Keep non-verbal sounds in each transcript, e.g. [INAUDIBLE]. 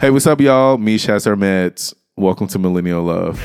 Hey, what's up, y'all? Mish has her meds. Welcome to Millennial Love.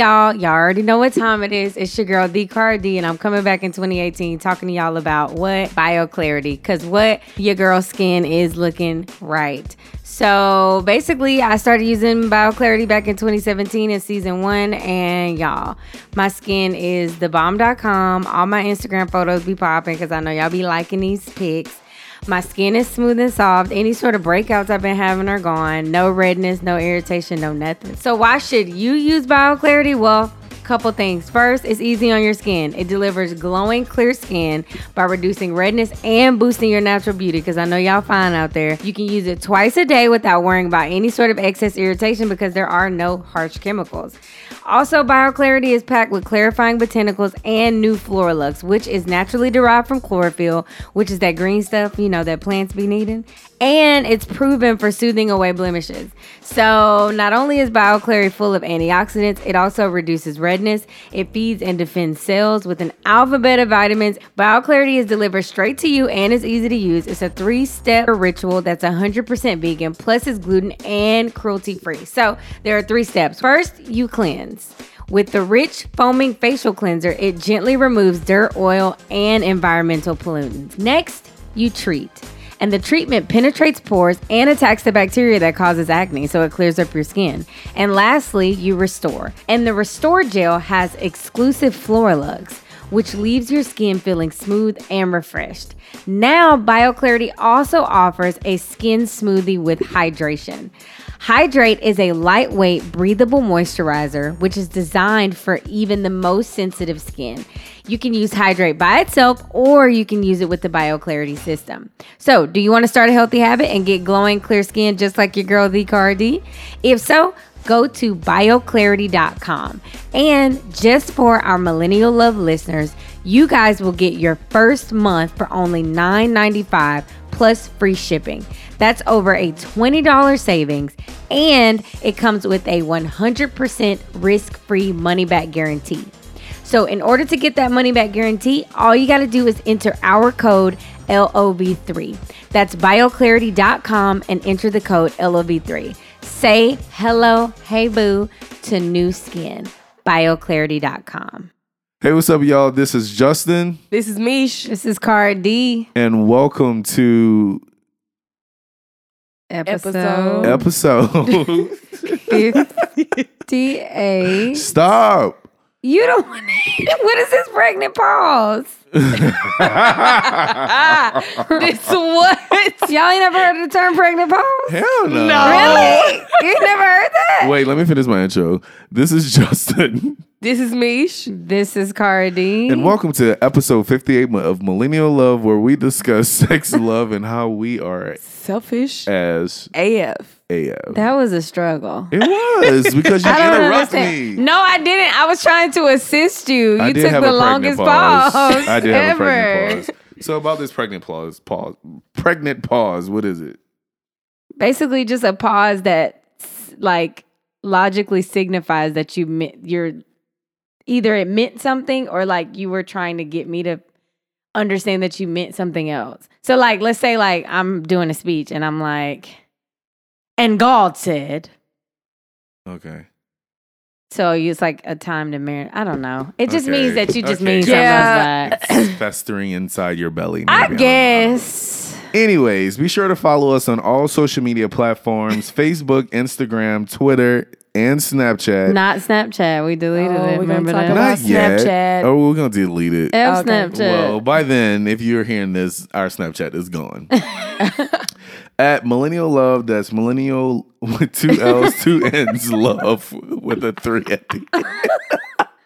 Y'all, y'all already know what time it is. It's your girl D Cardi, and I'm coming back in 2018 talking to y'all about what BioClarity, cause what your girl skin is looking right. So basically, I started using BioClarity back in 2017 in season one, and y'all, my skin is thebomb.com. All my Instagram photos be popping, cause I know y'all be liking these pics. My skin is smooth and soft. Any sort of breakouts I've been having are gone. No redness, no irritation, no nothing. So why should you use BioClarity? Well, couple things. First, it's easy on your skin. It delivers glowing, clear skin by reducing redness and boosting your natural beauty. Because I know y'all fine out there. You can use it twice a day without worrying about any sort of excess irritation because there are no harsh chemicals. Also, BioClarity is packed with clarifying botanicals and new Floralux, which is naturally derived from chlorophyll, which is that green stuff, you know, that plants be needing. And it's proven for soothing away blemishes. So, not only is BioClarity full of antioxidants, it also reduces redness. It feeds and defends cells with an alphabet of vitamins. BioClarity is delivered straight to you and is easy to use. It's a three step ritual that's 100% vegan, plus it's gluten and cruelty free. So, there are three steps. First, you cleanse. With the rich foaming facial cleanser, it gently removes dirt, oil, and environmental pollutants. Next, you treat. And the treatment penetrates pores and attacks the bacteria that causes acne, so it clears up your skin. And lastly, you restore. And the Restore Gel has exclusive Floralux, which leaves your skin feeling smooth and refreshed. Now, BioClarity also offers a skin smoothie with hydration. Hydrate is a lightweight, breathable moisturizer which is designed for even the most sensitive skin. You can use Hydrate by itself or you can use it with the BioClarity system. So, do you want to start a healthy habit and get glowing, clear skin just like your girl, The Cara D? If so, go to bioclarity.com. And just for our Millennial Love listeners, you guys will get your first month for only $9.95 plus free shipping. That's over a $20 savings, and it comes with a 100% risk free money back guarantee. So, in order to get that money back guarantee, all you got to do is enter our code LOV3. That's bioclarity.com and enter the code LOV3. Say hello, hey boo, to new skin. Bioclarity.com. Hey, what's up, y'all? This is Justin, This is Mish. This is Cara D. and welcome to Episode, episode. 58. Stop. You don't want [LAUGHS] to. What is this pregnant pause? [LAUGHS] this what? Y'all ain't never heard of the term pregnant pause? Hell no. Really? [LAUGHS] You never heard that? Wait, let me finish my intro. This is Justin, This is Mish. This is Cara D. and welcome to episode 58 of Millennial Love, where we discuss sex, love, and how we are Selfish as AF. AF. that was a struggle. It was because [LAUGHS] you I don't interrupt me. No, I didn't. I was trying to assist you. You took the longest pause. pause. I did have a ever. pregnant pause. So about this pregnant pause, pause, pregnant pause. What is it? Basically, just a pause that, like, logically signifies that you meant you're either it meant something or like you were trying to get me to understand that you meant something else. So, like, let's say like I'm doing a speech and I'm like, and God said. Okay. So it's like a time to marry. I don't know. It just Okay. means that you just Okay. mean Yeah. something else. It's festering inside your belly. I maybe, don't know. guess. Anyways, be sure to follow us on all social media platforms [LAUGHS] Facebook, Instagram, Twitter, and Snapchat. Not Snapchat. We deleted Oh, it. we're gonna Remember talk that? about- Not yet. Snapchat. Oh, we're going to delete it. F Okay. Snapchat. Well, by then, if you're hearing this, our Snapchat is gone. [LAUGHS] At Millennial Love, that's Millennial with two L's, two N's, love with a three at the end.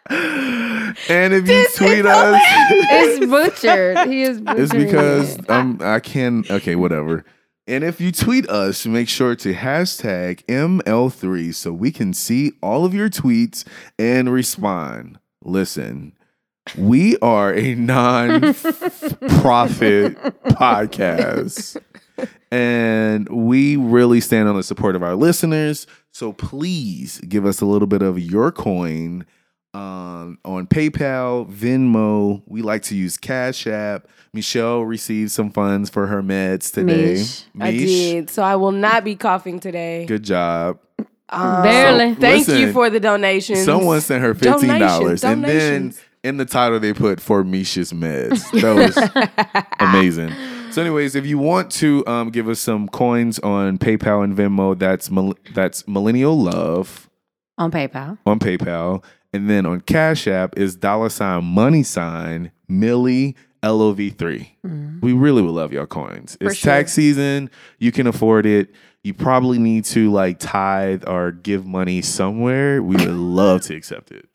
[LAUGHS] and if you tweet us, It's [LAUGHS] butchered. He is butchered. it's because um I can okay, whatever. And if you tweet us, make sure to hashtag ML3 so we can see all of your tweets and respond. Listen, we are a [LAUGHS] non-profit podcast. And we really stand on the support of our listeners. So please give us a little bit of your coin um, on PayPal, Venmo. We like to use Cash App. Michelle received some funds for her meds today. Mish. I did. So I will not be coughing today. Good job. Um, Barely. Thank you for the donations. Someone sent her fifteen dollars, Donations, and then in the title they put for Misha's meds. That was [LAUGHS] amazing. So, anyways, if you want to um, give us some coins on PayPal and Venmo, that's mil- that's Millennial Love on PayPal. on PayPal, and then on Cash App is dollar sign money sign Millie LOV 3 We really would love y'all coins. It's sure. tax season. You can afford it. You probably need to like tithe or give money somewhere. We would love to accept it.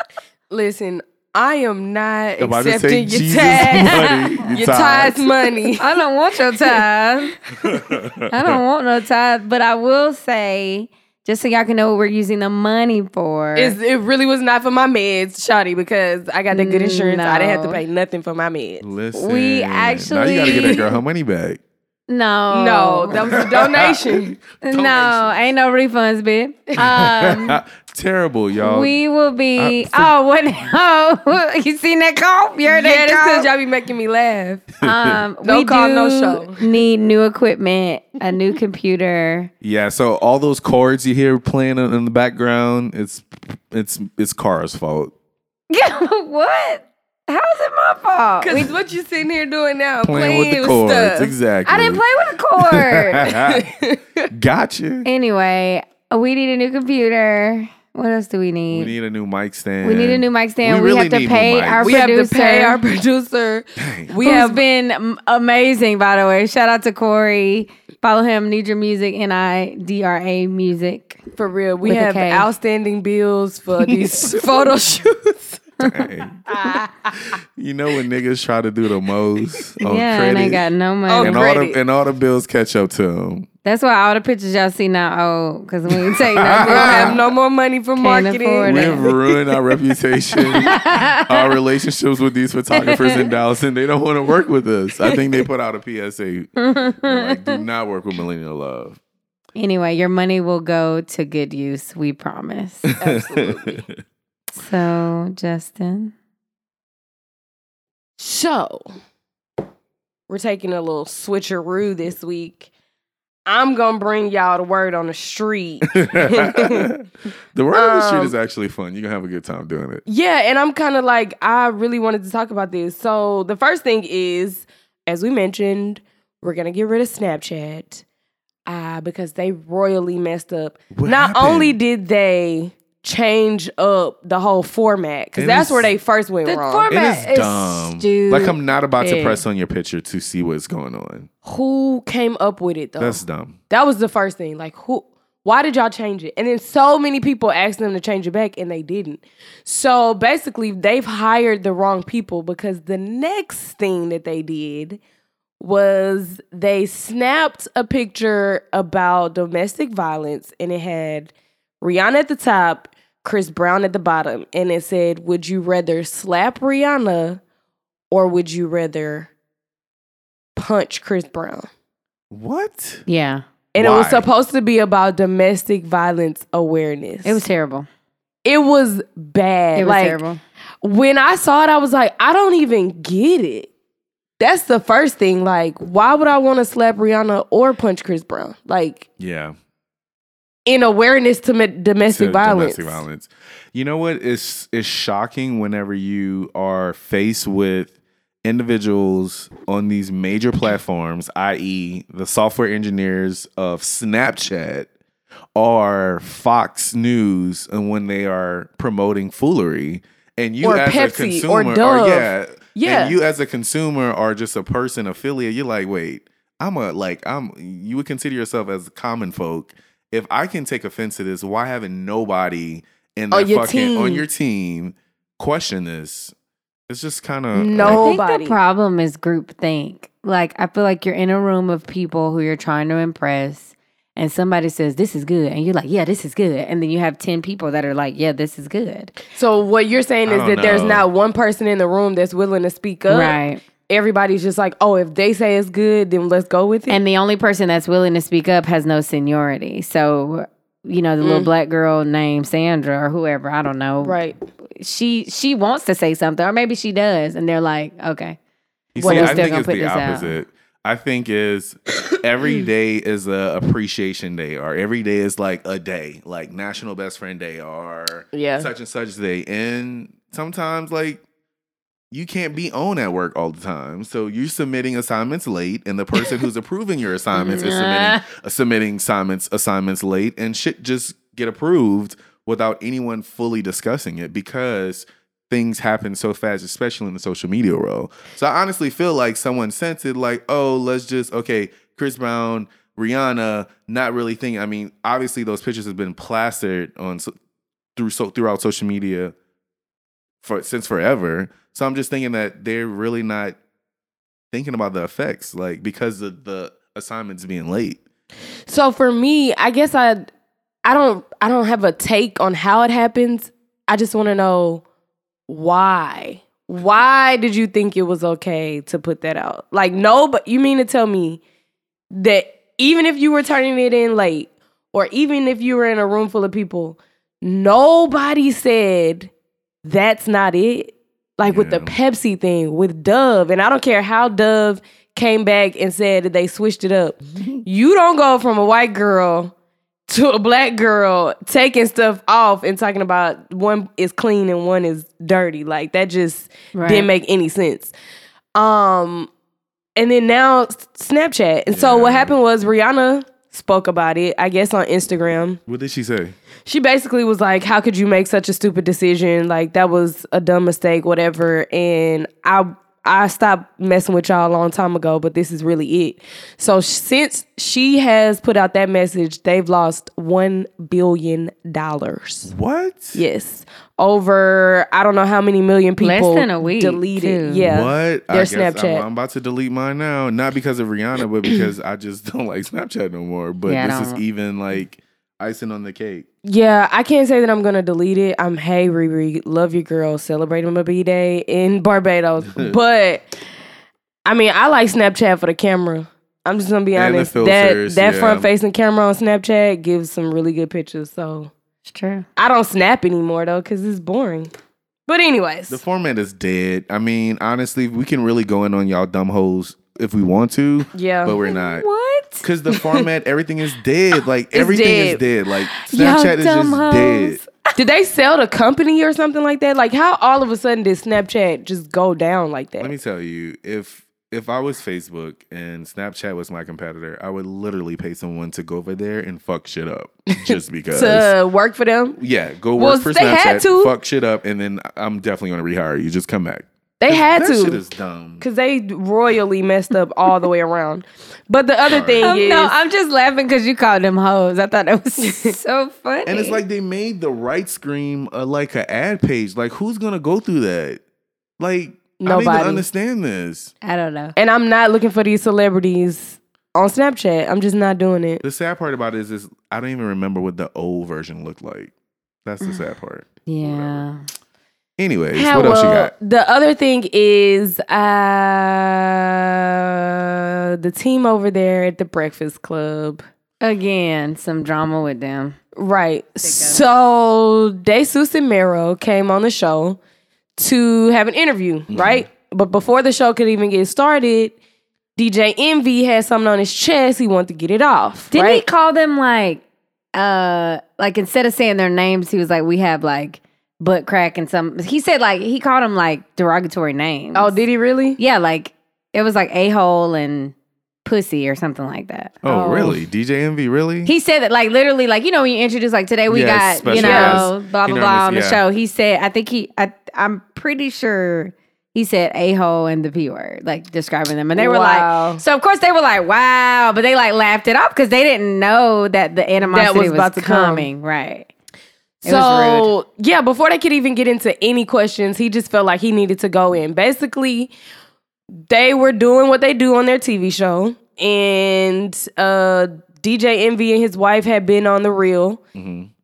Listen, I am not About to accepting your Jesus' tithe. money, your [LAUGHS] your tithes. tithe money. [LAUGHS] I don't want your tithe. [LAUGHS] I don't want no tithe, but I will say, just so y'all can know what we're using the money for. It's, it really was not for my meds, Shotty, because I got the good insurance. I didn't have to pay nothing for my meds. Listen, We now you gotta get that girl her money back. no, No, that was a donation. no, ain't no refunds, bitch. Um, Terrible, y'all. we will be. Uh, for- oh, [LAUGHS] what? Oh, you seen that call? You heard yeah, that that's because y'all be making me laugh. [LAUGHS] Um, No we call, do no show. need new equipment, a new computer. yeah, so all those chords you hear playing in in the background, it's it's it's Cara's fault. [LAUGHS] Yeah. what? How's it my fault? We- Because what you sitting here doing now, Playing, playing, with the chords, stuff. exactly. I didn't play with a cord. gotcha. anyway, we need a new computer. What else do we need? We need? need a new mic stand. We need a new mic stand. We We, really have to pay our We producer. have to pay our producer. We have been amazing, by the way. Shout out to Corey. Follow him, Nidra Music, N I D R A Music. for real. We have outstanding bills for [LAUGHS] these [LAUGHS] photo shoots. [LAUGHS] You know when niggas try to do the most on yeah, credit, and they got no money. And all the and all the bills catch up to them. That's why all the pictures y'all see now old. Because when you take [LAUGHS] we don't that, have no more money for Can't marketing. We have ruined our reputation, [LAUGHS] our relationships with these photographers in Dallas, and they don't want to work with us. I think they put out a PSA They're like, "Do not work with Millennial Love." anyway, your money will go to good use. We promise. [LAUGHS] Absolutely. so, Justin. So, we're taking a little switcheroo this week. I'm gonna bring y'all the word on the street. [LAUGHS] the word on the street Um, is actually fun. You're gonna have a good time doing it. Yeah, and I'm kind of like, I really wanted to talk about this. So, the first thing is, as we mentioned, we're to get rid of Snapchat uh, because they royally messed up. What Not happened? only did they change up the whole format, because that's it's- where they first went The wrong. format- It is It's dumb. stupid. Like I'm not about to press on your picture to see what's going on. Who came up with it, though? That's dumb. that was the first thing. Like, who? Why did y'all change it? And then so many people asked them to change it back, and they didn't. So basically, they've hired the wrong people because the next thing that they did was they snapped a picture about domestic violence, and it had Rihanna at the top, Chris Brown at the bottom, and it said, "Would you rather slap Rihanna, or would you rather punch Chris Brown?" What? Yeah, And it was supposed to be about domestic violence awareness. it was terrible. it was bad. It was like terrible. when I saw it, I was like, I don't even get it. That's the first thing. Like, why would I want to slap Rihanna or punch Chris Brown? Like, Yeah. In awareness to me- domestic to violence. Domestic violence. You know what is is shocking whenever you are faced with individuals on these major platforms, i.e., the software engineers of Snapchat or Fox News, and when they are promoting foolery, and you Or as Pepsi, a or consumer, Dove. yeah, Yeah. and you as a consumer are just a person affiliate. You're like, wait, I'm a like I'm. You would consider yourself as common folk. If I can take offense to this, why haven't nobody in On that your fucking on team. your team question this. It's just kind of No. I think the problem is groupthink. Like I feel like you're in a room of people who you're trying to impress, and somebody says this is good, and you're like, yeah, this is good, and then you have ten people that are like, yeah, this is good, So what you're saying is don't that there's not one person in the room that's willing to speak up. right? Everybody's just like, oh, if they say it's good, then let's go with it. And the only person that's willing to speak up has no seniority. So you know, the little mm. black girl named Sandra or whoever, I don't know, right. She she wants to say something, or maybe she does, and they're like, okay, You Well, see, we're I still think gonna it's put the this out. opposite. I think is every [COUGHS] day is a appreciation day, or every day is like a day, like National Best Friend Day, or Yeah. such and such day. And sometimes, like you can't be on at work all the time, so you're submitting assignments late, and the person who's [LAUGHS] approving your assignments is submitting uh, submitting assignments assignments late, and shit just get approved without anyone fully discussing it because things happen so fast, especially in the social media world. So I honestly feel like someone sent it like, oh, let's just okay, Chris Brown, Rihanna, not really thinking. I mean, obviously those pictures have been plastered on so, through so throughout social media for since forever. So I'm just thinking that they're really not thinking about the effects, like because of the assignments being late. So for me, I guess I I don't I don't have a take on how it happens. I just want to know why. Why did you think it was okay to put that out? Like no, but you mean to tell me that even if you were turning it in late or even if you were in a room full of people, nobody said that's not it. Like with the Pepsi thing with Dove, and I don't care how Dove came back and said that they switched it up. [LAUGHS] you don't go from a white girl to a black girl taking stuff off and talking about one is clean and one is dirty. Like that just Right. didn't make any sense. Um and then now Snapchat. And so what happened was Rihanna spoke about it, I guess on Instagram What did she say? She basically was like, "How could you make such a stupid decision? Like that was a dumb mistake, whatever." And I I stopped messing with y'all a long time ago, but this is really it. So since she has put out that message, they've lost one billion dollars. What? Yes, over I don't know how many million people. Less people than a week, deleted. too. Yeah, What? their I guess I'm- I'm, about to delete mine now. Not because of Rihanna, but because I just don't [LAUGHS] like Snapchat no more. But Yeah, this is even like icing on the cake. Yeah, I can't say that I'm gonna delete it. I'm hey Riri, love your girl, celebrating my B day in Barbados. [LAUGHS] but I mean, I like Snapchat for the camera. I'm just gonna be And the honest. filters, that that yeah. front facing camera on Snapchat gives some really good pictures. So it's true. I don't snap anymore though, because it's boring. But anyways, The format is dead. I mean, honestly, we can really go in on y'all dumb hoes if we want to, yeah. but we're not. What? Because the format, everything is dead. Like everything is dead. dead. Like Snapchat is just dead. Did they sell the company or something like that? Like how all of a sudden did Snapchat just go down like that? Let me tell you, if if I was Facebook and Snapchat was my competitor, I would literally pay someone to go over there and fuck shit up just [LAUGHS] because. to work for them. yeah, go work Well, for Snapchat, to. fuck shit up, and then I'm definitely gonna rehire you. Just come back. They had that to. shit is dumb. Cause they royally messed up all the way around. But the other thing Um, is, no, I'm just laughing because you called them hoes. I thought that was [LAUGHS] so funny. And it's like they made the right scream uh, like an ad page. Like who's gonna go through that? Like I don't Nobody. even understand this. I don't know. and I'm not looking for these celebrities on Snapchat. I'm just not doing it. The sad part about it is, is I don't even remember what the old version looked like. That's the sad part. Yeah. Anyways, Yeah, what else you got? The other thing is uh the team over there at the Breakfast Club. Again, some drama with them. Right. So Desus and Mero came on the show to have an interview, Mm-hmm. right? But before the show could even get started, DJ Envy had something on his chest. He wanted to get it off. Didn't right? he call them like uh like instead of saying their names, he was like, We have like butt crack and some he said like he called them like derogatory names. oh, did he really? yeah, like it was like a hole and pussy or something like that. Oh, oh. really? DJ Envy, really? He said that like literally like you know when you introduce like today we Yes, got you guest. know blah He blah blah on the yeah. show. He said I think he I I'm pretty sure he said a hole and the p word like describing them and they were Wow. like so of course they were like wow but they like laughed it off because they didn't know that the animosity was was, about to come. coming right. It so yeah, before they could even get into any questions, he just felt like he needed to go in. Basically, they were doing what they do on their TV show, and uh, DJ Envy and his wife had been on the real,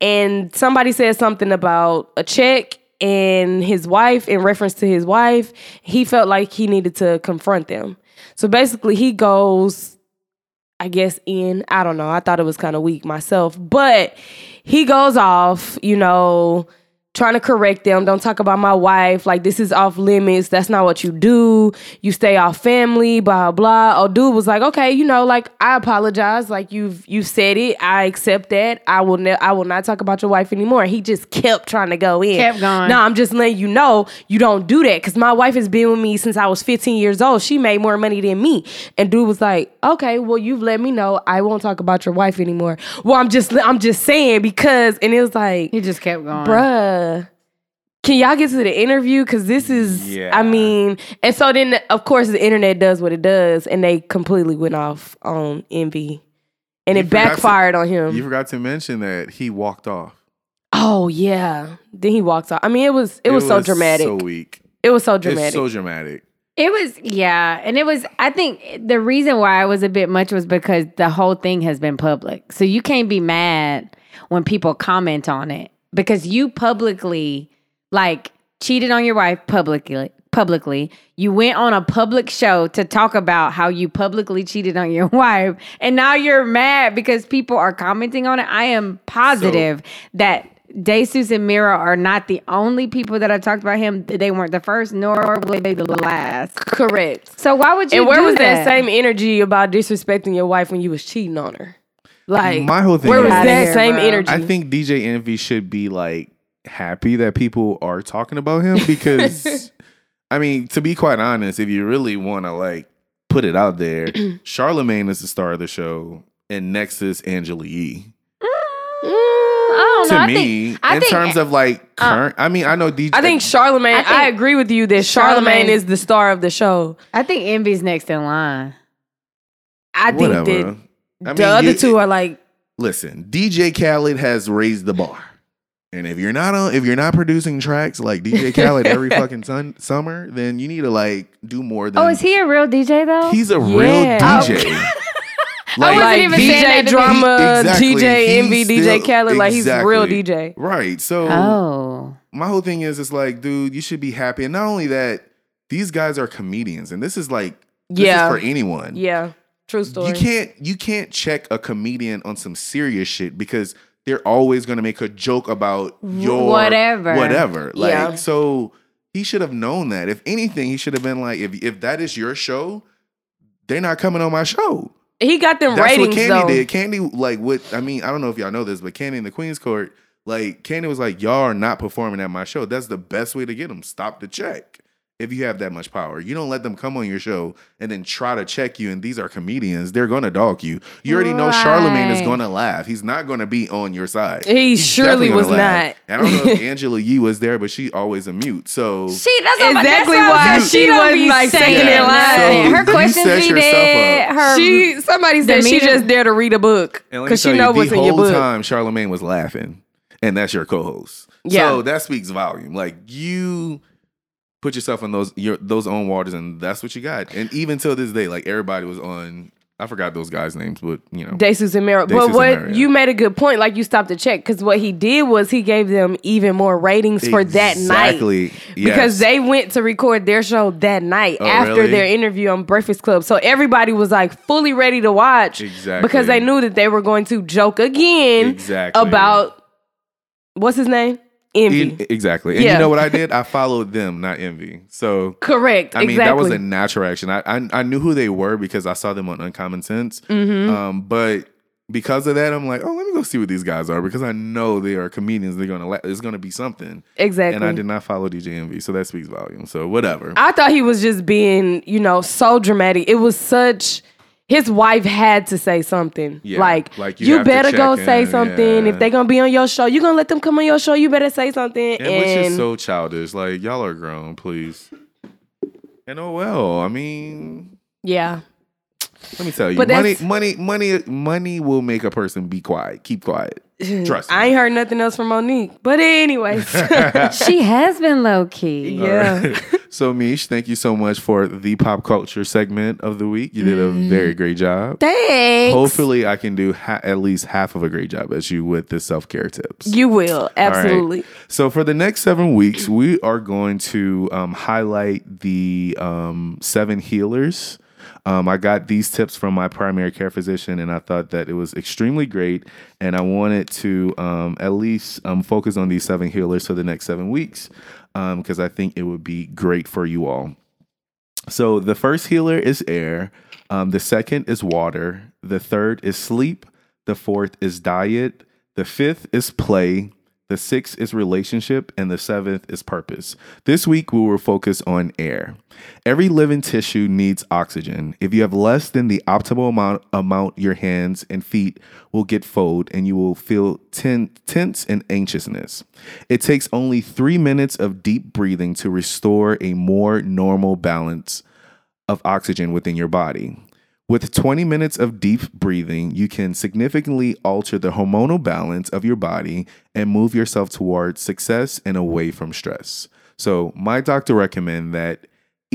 and somebody said something about a check and his wife in reference to his wife. He felt like he needed to confront them. So basically, he goes I guess in. I don't know. I thought it was kind of weak myself, but he goes off, you know, trying to correct them. Don't talk about my wife. Like this is off limits. That's not what you do. You stay off family. Blah blah. Oh, dude was like, okay, you know, like I apologize. Like you've you said it. I accept that. I will. Ne- I will not talk about your wife anymore. He just kept trying to go in. Kept going. No, I'm just letting you know you don't do that because my wife has been with me since I was 15 years old. She made more money than me. And dude was like, okay, well you've let me know I won't talk about your wife anymore. Well, I'm just I'm just saying because and it was like, He just kept going. bruh. Can y'all get to the interview? Cause this is, Yeah. I mean, and so then of course the internet does what it does, and they completely went off on envy, and You it forgot to- backfired on him. You forgot to mention that he walked off. oh yeah, then he walked off. I mean, it was it, was, so dramatic. So weak. it was so dramatic. It's so dramatic. It was, yeah. And it was, I think the reason why it was a bit much was because the whole thing has been public. So you can't be mad when people comment on it because you publicly, like, cheated on your wife publicly. Publicly, you went on a public show to talk about how you publicly cheated on your [LAUGHS] wife, and now you're mad because people are commenting on it. I am positive that Desus and Mero are not the only people that have talked about him. They weren't the first, nor were they the last. Correct. So why would you? And where do was that? same energy about disrespecting your wife when you was cheating on her? Like, My whole thing where was that here, same bro. energy? I think DJ Envy should be like happy that people are talking about him because [LAUGHS] I mean, to be quite honest, if you really want to like put it out there, [CLEARS THROAT] Charlemagne is the star of the show and next is Angela Yee. Mm, mm, I To know. I me, think, in think, terms of like uh, current, I mean, I know DJ. I think Charlemagne. I, I agree with you that Charlemagne Charlemagne- is the star of the show. I think Envy's next in line. I think that I the mean, other you- two are like listen, DJ Khaled has raised the bar. And if you're not on, if you're not producing tracks like DJ [LAUGHS] Khaled every fucking sun, summer, then you need to like do more than. Oh, is he a real DJ though? He's a Yeah. real DJ. Oh. [LAUGHS] [LAUGHS] I like, wasn't like even saying that DJ to be- Drama, Exactly. DJ Envy, DJ still- Khaled. Like he's a real. DJ. right. So oh, my whole thing is, it's like, dude, you should be happy. And not only that, these guys are comedians, and this is like, this Yeah. is for anyone. Yeah, true story. You can't you can't check a comedian on some serious shit because they're always gonna make a joke about your Whatever. Whatever. Like Yeah. so he should have known that. If anything, he should have been like, if if that is your show, they're not coming on my show. He got them That's ratings what Candy though. did. Candy like what I mean, I don't know if y'all know this, but Candy in the Queen's Court, like Candy was like, Y'all are not performing at my show. That's the best way to get them. Stop the check. If you have that much power, you don't let them come on your show and then try to check you. And these are comedians; they're gonna dog you. You already know Charlemagne is gonna laugh. He's not gonna be on your side. He He's surely was laugh. not. And I don't know if [LAUGHS] Angela Yee was there, but she always a mute. So she that's what, Exactly that's why I'm she wasn't, like, saying second in line. So Her you questions set be yourself Her She somebody said she just there to read a book And let me because she tell know you, what's in your book. The whole book. time Charlemagne was laughing, and that's your co-host. Yeah. So that speaks volume. Like you put yourself in those your those own waters, and that's what you got. And even till this day, like everybody was on. I forgot those guys' names, but you know, Desus and Mero. But what Mero, yeah. you made a good point, like you stopped to check, because what he did was he gave them even more ratings for that night. Exactly. Because Yes. they went to record their show that night Oh, after really? their interview on Breakfast Club. So everybody was like fully ready to watch. Exactly. Because they knew that they were going to joke again Exactly. about what's his name? Envy. E- exactly. And Yeah. you know what I did? I followed them, not envy. So Correct. I mean, exactly. that was a natural action. I, I I knew who they were because I saw them on Uncommon Sense. Mm-hmm. Um, but because of that, I'm like, oh, let me go see what these guys are because I know they are comedians. They're gonna, la- it's gonna be something. exactly. And I did not follow DJ Envy, so that speaks volume. So whatever. I thought he was just being, you know, so dramatic. It was such. His wife had to say something. Yeah, like, like, you you, better go check say something. yeah. If they're gonna be on your show, you gonna let them come on your show. You better say something. and, And, which is so childish. Like y'all are grown, please. And oh well, I mean, yeah, let me tell you, money, money, money, money will make a person be quiet, keep quiet. Trust me. I ain't heard nothing else from Mo'Nique. But anyways, [LAUGHS] she has been low key. yeah. So, Mish, thank you so much for the pop culture segment of the week. You did a very great job. Thanks. Hopefully, I can do ha- at least half of a great job as you with the self care tips. you will absolutely. So for the next seven weeks, we are going to um, highlight the um, seven healers. Um, I got these tips from my primary care physician, and I thought that it was extremely great. And I wanted to um, at least um, focus on these seven healers for the next seven weeks because I think it would be great for you all. So the first healer is air. Um, the second is water. The third is sleep. The fourth is diet. The fifth is play. The sixth is relationship. And the seventh is purpose. This week, we will focus on air. Every living tissue needs oxygen. If you have less than the optimal amount, amount your hands and feet will get fold and you will feel ten, tense and anxiousness. It takes only three minutes of deep breathing to restore a more normal balance of oxygen within your body. With 20 minutes of deep breathing, you can significantly alter the hormonal balance of your body and move yourself towards success and away from stress. So, my doctor recommend that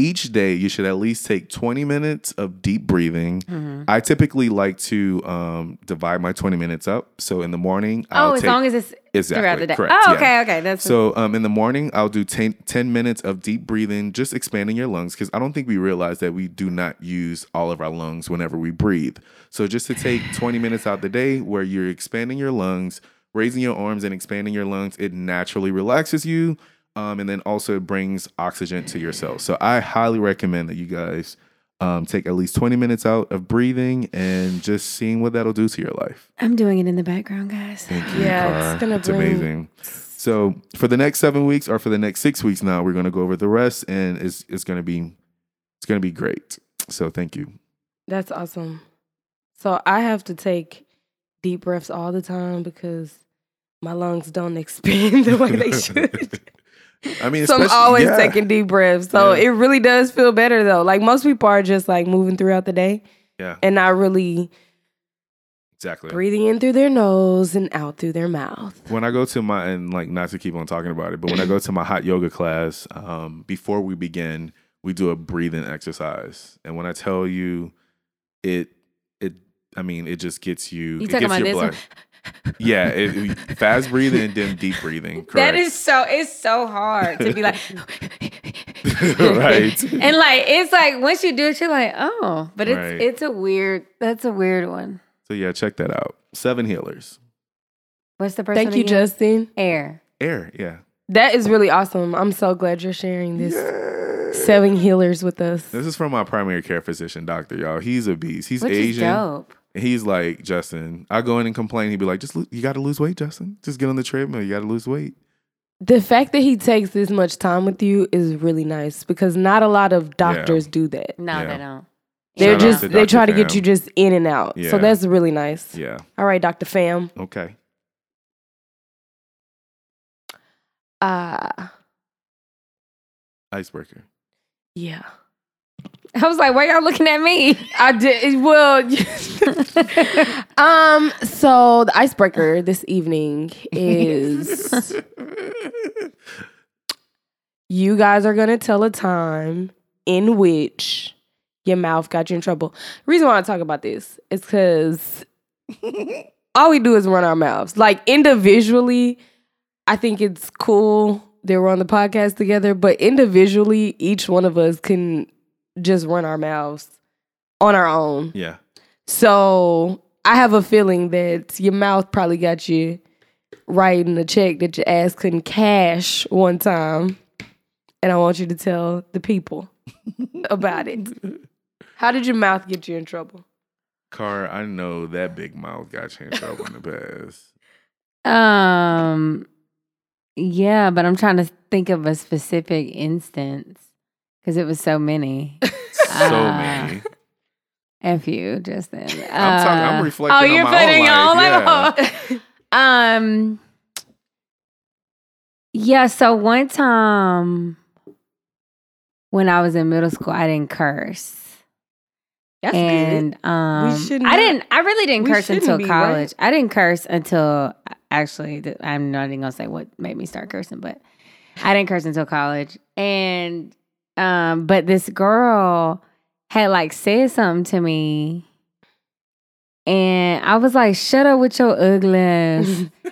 each day you should at least take 20 minutes of deep breathing. I typically like to um, divide my 20 minutes up. So, in the morning, I'll Oh, as take, long as it's Exactly, throughout the day. correct, Oh, yeah. okay, okay. That's so um, in the morning, I'll do 10, 10 minutes of deep breathing, just expanding your lungs, because I don't think we realize that we do not use all of our lungs whenever we breathe. So just to take [SIGHS] 20 minutes out the day where you're expanding your lungs, raising your arms and expanding your lungs, it naturally relaxes you. Um, and then also it brings oxygen to your cells. So I highly recommend that you guys um, take at least 20 minutes out of breathing and just seeing what that'll do to your life. I'm doing it in the background, guys. Thank you, Yeah, Cara. it's gonna it's bring- amazing. So for the next seven weeks or for the next six weeks now, we're gonna go over the rest and it's it's gonna be it's gonna be great. So thank you. That's awesome. So I have to take deep breaths all the time because my lungs don't [LAUGHS] expand the way they [LAUGHS] should. I mean, so I'm always yeah. taking deep breaths. So Yeah. it really does feel better though. Like most people are just like moving throughout the day Yeah, and not really exactly. breathing in through their nose and out through their mouth. When I go to my and like not to keep on talking about it, but when I go to my hot yoga class, um, before we begin, we do a breathing exercise, and when I tell you, it it I mean it just gets you. You it gets about your this blood. Yeah, it, it- fast breathing and then deep breathing. Correct. [LAUGHS] That is so it's so hard to be like [LAUGHS] [LAUGHS] right. and like it's like once you do it, you're like, oh. But it's Right. it's a weird that's a weird one. So yeah, check that out. Seven healers. What's the first Thank you, again? Justin. Air. Air, yeah. That is really awesome. I'm so glad you're sharing this seven healers with us. This is from my primary care physician, doctor, y'all. He's a beast. He's Which is Asian. dope. He's like, Justin, I go in and complain. He'd be like, just lo- you got to lose weight, Justin. Just get on the treadmill. You got to lose weight. The fact that he takes this much time with you is really nice because not a lot of doctors do that. No, Yeah. they don't. They're Shout just they Dr. try to get you just in and out. Yeah. So that's really nice. Yeah. All right, Dr. Fam. Okay. Uh Icebreaker. yeah. I was like, why y'all looking at me? I did well [LAUGHS] um so the icebreaker this evening is [LAUGHS] you guys are gonna tell a time in which your mouth got you in trouble. Reason why I talk about this is because all we do is run our mouths. Like individually, I think it's cool that we're on the podcast together, but individually, each one of us can just run our mouths on our own. yeah. So I have a feeling that your mouth probably got you writing a check that your ass couldn't cash one time. And I want you to tell the people [LAUGHS] about it. How did your mouth get you in trouble? Car, I know that big mouth got you in trouble in the past. Um yeah, but I'm trying to think of a specific instance because it was so many. So Uh, many. F you, Justin. I'm talking. I'm Uh, reflecting. Oh, on you're my putting own your own life. life yeah. on. [LAUGHS] Um. Yeah. So one time when I was in middle school, I didn't curse, That's and um, should not, I didn't. I really didn't curse until be, college. right? I didn't curse until actually, I'm not even gonna say what made me start cursing, but I didn't curse until college. And um, but this girl had like said something to me, and I was like, "Shut up with your ugliness. [LAUGHS]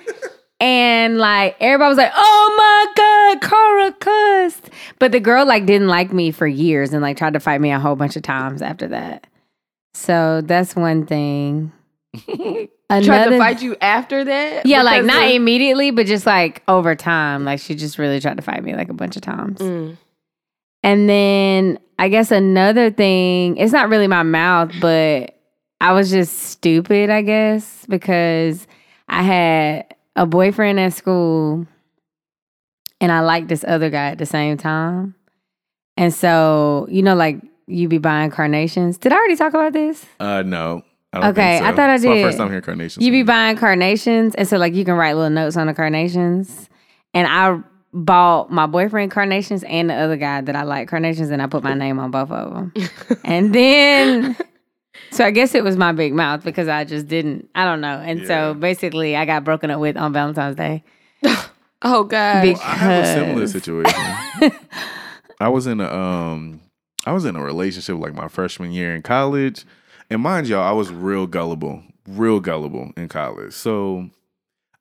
And like everybody was like, "Oh my god, Cara cussed," but the girl like didn't like me for years and like tried to fight me a whole bunch of times after that. So that's one thing. [LAUGHS] Tried to fight you after that? yeah, like not of- immediately, but just like over time. Like she just really tried to fight me like a bunch of times. Mm. And then I guess another thing, it's not really my mouth, but I was just stupid, I guess, because I had a boyfriend at school and I liked this other guy at the same time. And so, you know, like you be buying carnations. Did I already talk about this? Uh, no. I don't Okay, think so. I thought I It's my did. first time hearing carnations. You be buying carnations, and so like you can write little notes on the carnations. And I bought my boyfriend carnations and the other guy that I like carnations, and I put my name on both of them. [LAUGHS] and then, so I guess it was my big mouth because I just didn't. I don't know. And Yeah. so basically, I got broken up with on Valentine's Day. [LAUGHS] Oh God. Big- I have a similar situation. [LAUGHS] I was in a um I was in a relationship like my freshman year in college. And mind y'all, I was real gullible, real gullible in college. So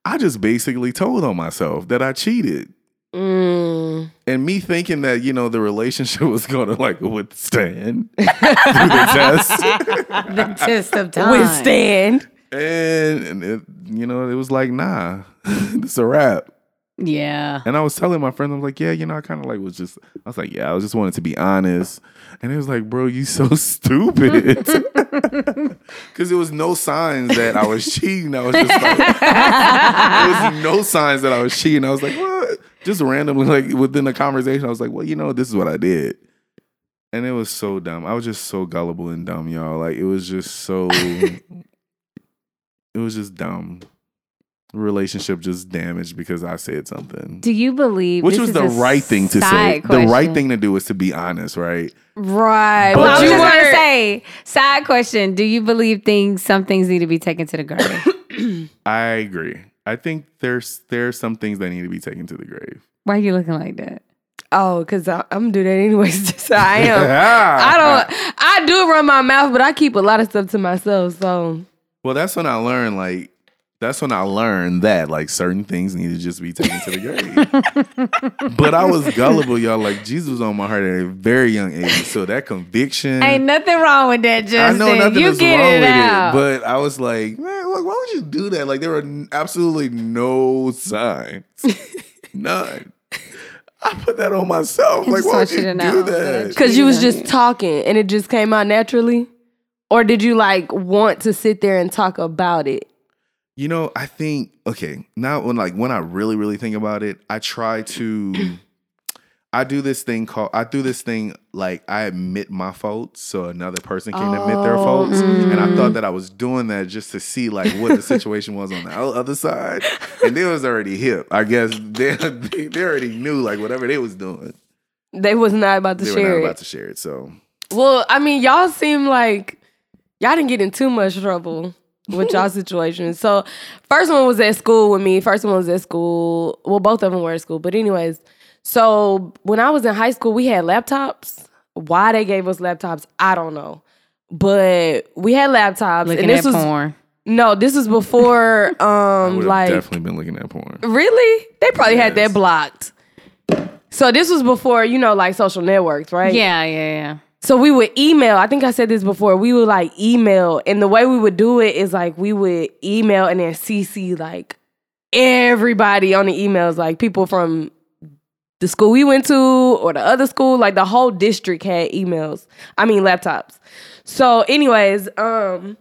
I just basically told on myself that I cheated. Mm. And me thinking that, you know, the relationship [LAUGHS] was gonna like withstand [LAUGHS] through the test. [LAUGHS] the test of time. Withstand. And, and it, you know, it was like, nah, it's a wrap. Yeah. And I was telling my friends, I was like, yeah, you know, I kind of like was just, I was like, yeah, I was just wanted to be honest. And it was like, bro, you so [LAUGHS] stupid. [LAUGHS] Because there was no signs that I was cheating. I was just like, there was no signs that I was cheating. I was like, what? Just randomly, like within the conversation, I was like, well, you know, this is what I did. And it was so dumb. I was just so gullible and dumb, y'all. Like, it was just so, [LAUGHS] it was just dumb. Relationship just damaged because I said something. Do you believe Which this was is the right thing to say. side The right thing to do is to be honest, right? Right. But Well, I was you just gonna say, side question: Do you believe things, some things need to be taken to the grave? [COUGHS] I agree. I think there's there's some things that need to be taken to the grave. Why are you looking like that? Oh, because I'm gonna do that anyways. [LAUGHS] So I [LAUGHS] am. I I don't. I do run my mouth, but I keep a lot of stuff to myself. So Well, that's when I learned like that's when I learned that like certain things need to just be taken to the grave. but I was gullible, y'all. Like Jesus was on my heart at a very young age, so that conviction. Ain't nothing wrong with that, I Justin. know nothing you is get wrong it with out. it, but I was like, man, look, why would you do that? Like there were absolutely no signs, [LAUGHS] none. I put that on myself. I Like, why want would you you do know that? that because you was just talking and it just came out naturally, or did you like want to sit there and talk about it? You know, I think okay, now when like when I really really think about it, I try to [CLEARS THROAT] I do this thing called I do this thing like I admit my faults so another person can admit their Oh, faults. And I mm. thought that I was doing that just to see like what the situation was on the other side. And they was already hip. I guess [LAUGHS] they they already knew like whatever they was doing. They was not about to They were share not it. about to share it. So Well, I mean, y'all seem like y'all didn't get in too much trouble with y'all situation. So, first one was at school with me. First one was at school. Well, both of them were at school. But anyways, so when I was in high school, we had laptops. Why they gave us laptops, I don't know. But we had laptops, Looking and this at was porn. no, this was before [LAUGHS] I um would have like definitely been looking at porn. really they probably had that blocked. So this was before you know like social networks, right? Yeah, yeah, yeah. So we would email. I think I said this before. We would like email, and the way we would do it is like we would email and then CC like everybody on the emails, like people from the school we went to or the other school. Like the whole district had emails. I mean laptops. So, anyways, um,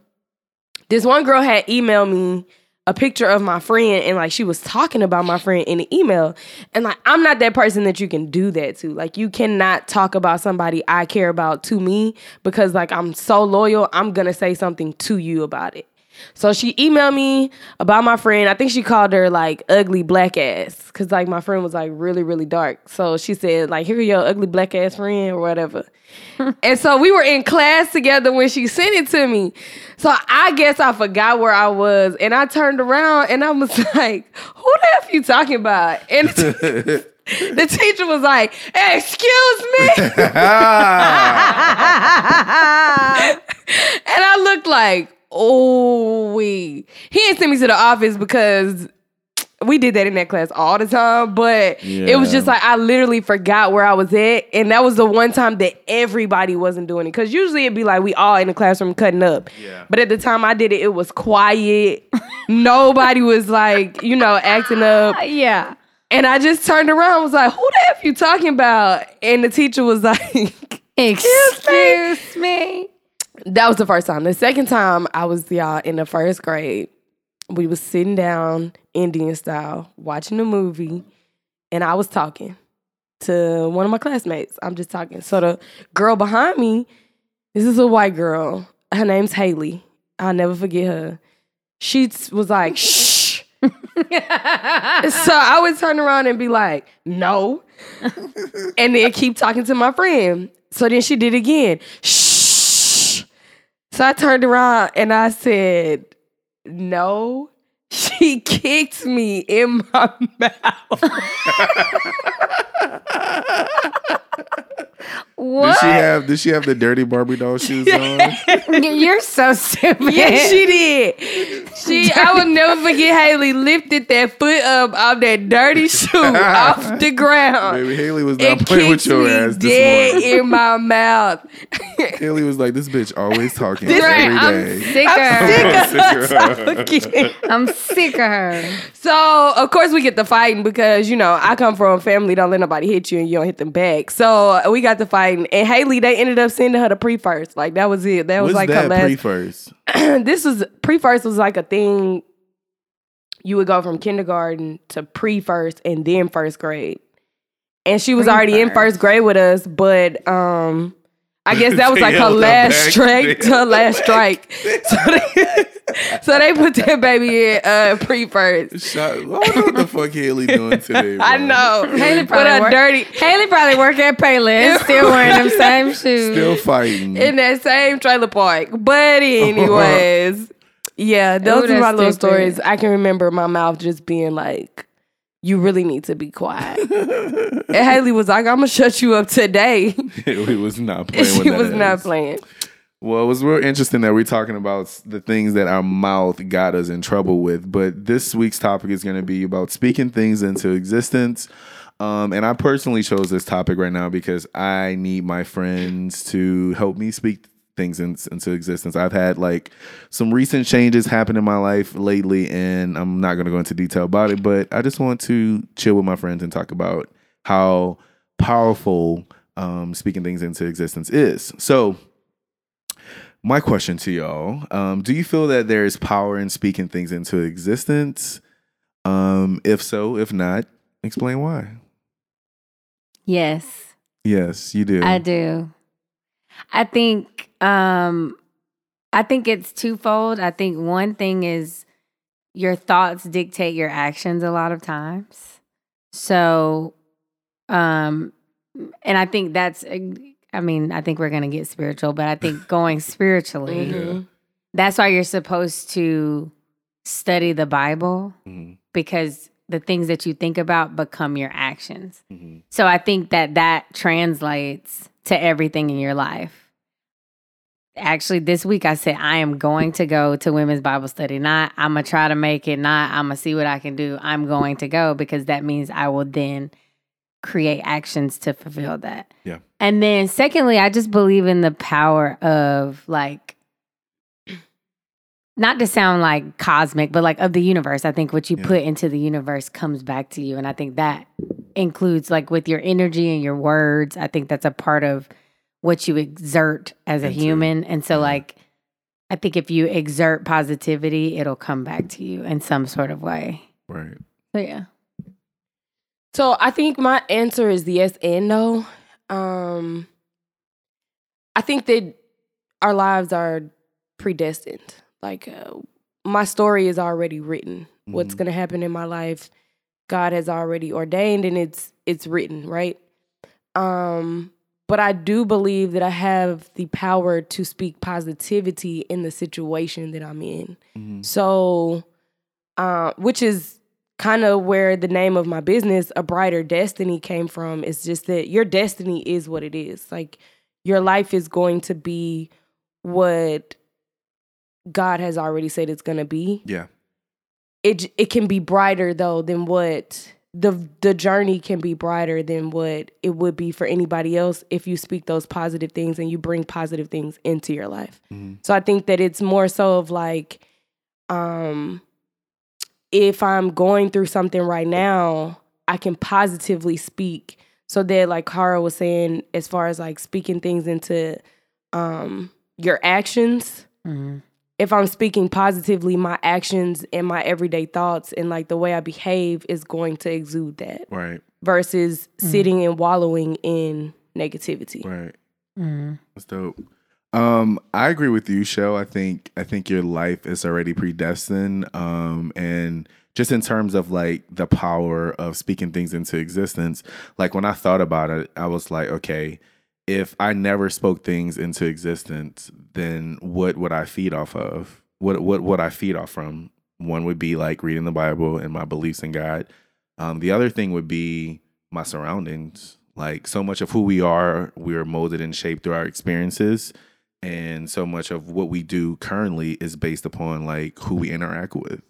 this one girl had emailed me a picture of my friend and like she was talking about my friend in the email. And like i'm not that person that you can do that to. Like you cannot talk about somebody i care about to me because like i'm so loyal i'm gonna say something to you about it So she emailed me about my friend. I think she called her like ugly black ass. Cause like my friend was like really, really dark. So she said, like, here your ugly black ass friend or whatever. [LAUGHS] and so we were in class together when she sent it to me. So I guess I forgot where I was. And I turned around and I was [LAUGHS] like, who the F you talking about? And the [LAUGHS] teacher was like, excuse me. and I looked like, oh, we. He didn't send me to the office because we did that in that class all the time. But it was just like I literally forgot where I was at, and that was the one time that everybody wasn't doing it. Because usually it'd be like we all in the classroom cutting up. Yeah. But at the time I did it, it was quiet. Nobody was like, you know, acting up. [LAUGHS] yeah. And I just turned around and was like, who the F you talking about? And the teacher was like, [LAUGHS] Excuse me. That was the first time. The second time I was y'all in the first grade. We was sitting down Indian style, watching a movie, and I was talking to one of my classmates. I'm just talking. So the girl behind me, this is a white girl. Her name's Haley. I'll never forget her. She was like, shh. [LAUGHS] so I would turn around and be like, no. [LAUGHS] and then keep talking to my friend. So then she did again. Shh. So I turned around and I said, no. She [LAUGHS] kicked me in my mouth. [LAUGHS] What? Did she have did she have the dirty Barbie doll [LAUGHS] shoes on? You're so stupid. yes, she did. She, I will never forget Haley lifted that foot up off that dirty [LAUGHS] shoe off the ground. Baby Haley was It not playing with your me ass this dead morning. in my mouth. Haley was like, "This bitch always talking This- Right, every I'm day." sick of I'm her. sick of her. [LAUGHS] I'm sick of her. So of course we get the fighting because you know I come from a family don't let nobody hit you and you don't hit them back. So we got the fighting and Haley they ended up sending her to pre first. Like that was it. That was What's like her that last. pre first? [CLEARS THROAT] this was pre first was like a thing. You would go from kindergarten to pre first and then first grade, and she was already in Pre-first. grade with us. But um, I guess that was like [LAUGHS] her held her last strike. Her last [LAUGHS] strike. [LAUGHS] So they, so they put that baby in uh, pre first. Shot, I don't what the fuck Haley doing today. [LAUGHS] I know. Haley With probably a work- dirty Haley probably work at Payless, [LAUGHS] still wearing them same shoes. Still fighting. in that same trailer park. But anyways, yeah, those Ooh, are my that's little stories. I can remember my mouth just being like, "You really need to be quiet." [LAUGHS] and Haley was like, "I'm gonna shut you up today." Haley was not playing she with that was not playing. Well, it was real interesting that we're talking about the things that our mouth got us in trouble with. But this week's topic is going to be about speaking things into existence. Um, and I personally chose this topic right now because I need my friends to help me speak things in, into existence. I've had like some recent changes happen in my life lately, and I'm not going to go into detail about it, but I just want to chill with my friends and talk about how powerful um, speaking things into existence is. So, my question to y'all um, do you feel that there is power in speaking things into existence um, if so if not explain why Yes. yes you do I do. I think um I think it's twofold. I think one thing is your thoughts dictate your actions a lot of times. So um and I think that's I mean, I think we're going to get spiritual, but I think [LAUGHS] going spiritually, Mhm. that's why you're supposed to study the Bible Mhm, because the things that you think about become your actions. mhm. So I think that that translates to everything in your life. Actually, this week I said I am going to go to women's Bible study. Not I'm gonna try to make it. Not I'm gonna see what I can do. I'm going to go because that means I will then create actions to fulfill that. Yeah. And then secondly, I just believe in the power of like not to sound like cosmic, but like of the universe. I think what you Yeah. put into the universe comes back to you. And I think that includes like with your energy and your words. I think that's a part of what you exert as a Into- human. And so yeah. like I think if you exert positivity, it'll come back to you in some sort of way. right So yeah. So I think my answer is yes and no. Um, I think that our lives are predestined. Like uh, my story is already written. What's Mhm. going to happen in my life, God has already ordained and it's it's written, right? Um but I do believe that I have the power to speak positivity in the situation that I'm in. Mhm. So, uh, which is kind of where the name of my business, A Brighter Destiny, came from. It's just that your destiny is what it is. Like, your life is going to be what God has already said it's going to be. Yeah. It it can be brighter though than what the the journey can be brighter than what it would be for anybody else if you speak those positive things and you bring positive things into your life. Mhm. So I think that it's more so of like, um, if I'm going through something right now, I can positively speak. So that, like Cara was saying, as far as like speaking things into um, your actions, Mhm. if I'm speaking positively, my actions and my everyday thoughts and like the way I behave is going to exude that Right. versus sitting and wallowing in negativity. Right. Mm-hmm. That's dope. Um, I agree with you, Shell. I think I think your life is already predestined. Um, and just in terms of like the power of speaking things into existence, like when I thought about it, I was like, okay, if I never spoke things into existence, then what would I feed off of? What what would I feed off from? One would be like reading the Bible and my beliefs in God. Um, the other thing would be my surroundings. Like so much of who we are, we are molded and shaped through our experiences. And so much of what we do currently is based upon like who we interact with.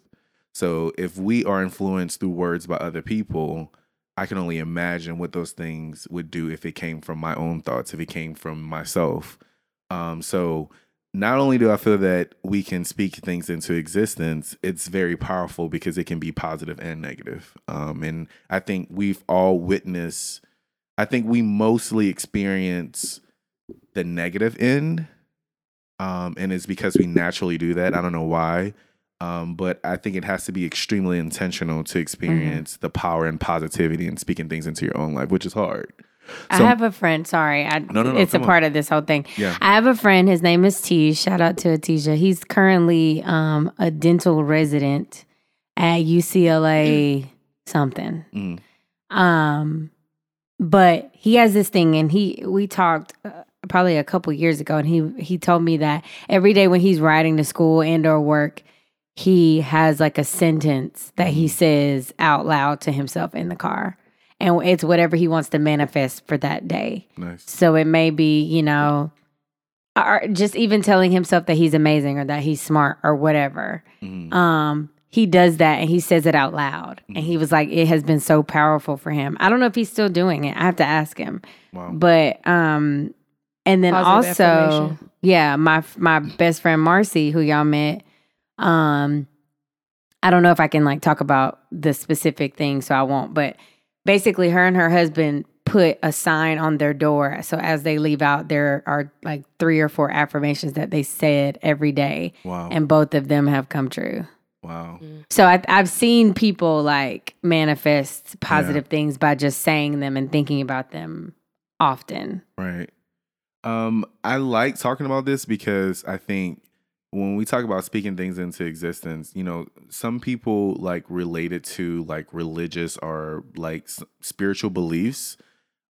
So if we are influenced through words by other people, I can only imagine what those things would do if it came from my own thoughts, if it came from myself. Um, so not only do I feel that we can speak things into existence, it's very powerful because it can be positive and negative. Um, and I think we've all witnessed, I think we mostly experience the negative end. Um, and it's because we naturally do that. I don't know why. Um, but I think it has to be extremely intentional to experience the power and positivity and speaking things into your own life, which is hard. I have a friend. Sorry, I, No, no, no, it's a come on. part of this whole thing. Yeah. I have a friend. His name is T. Shout out to Atisha. He's currently um, a dental resident at UCLA something. Mm. Um, but he has this thing, and he we talked uh, probably a couple years ago, and he he told me that every day when he's riding to school and or work, he has like a sentence that he says out loud to himself in the car, and it's whatever he wants to manifest for that day. Nice. So it may be, you know, or just even telling himself that he's amazing or that he's smart or whatever. Mhm. Um, he does that and he says it out loud. And he was like, it has been so powerful for him. I don't know if he's still doing it. I have to ask him. Wow. But um, and then Positive also, yeah, my my best friend Marcy, who y'all met, um, I don't know if I can like talk about the specific thing, so I won't. But basically, her and her husband put a sign on their door, so as they leave out, there are like three or four affirmations that they said every day, Wow. and both of them have come true. wow. So I, I've seen people like manifest positive things by just saying them and thinking about them often. Right. Um, I like talking about this because I think when we talk about speaking things into existence, you know, some people like relate it to like religious or like spiritual beliefs,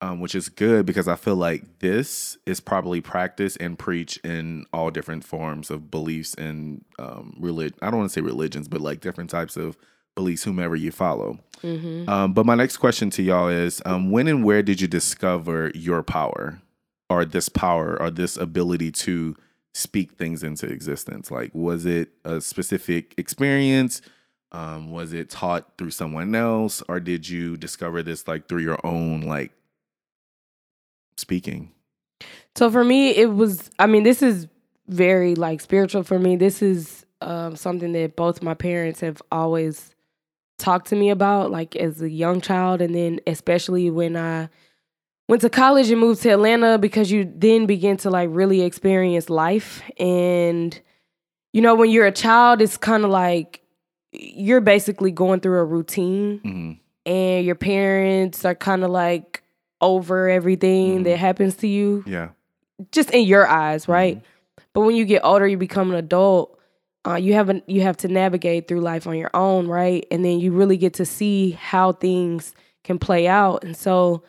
um, which is good because I feel like this is probably practiced and preached in all different forms of beliefs and um, religion. I don't want to say religions, but like different types of beliefs, whomever you follow. Mm-hmm. Um, but my next question to y'all is um, when and where did you discover your power or this power or this ability to speak things into existence? Like, was it a specific experience? Um, was it taught through someone else or did you discover this like through your own like speaking? So for me, it was. I mean, this is very like spiritual for me. This is um, something that both my parents have always talked to me about, like as a young child, and then especially when I went to college and moved to Atlanta, because you then begin to like really experience life. And you know, when you're a child, it's kind of like you're basically going through a routine hmm and your parents are kind of like over everything Mhm. that happens to you Yeah. just in your eyes right Mhm. but when you get older you become an adult uh, you haven't you have to navigate through life on your own, right? And then you really get to see how things can play out. And so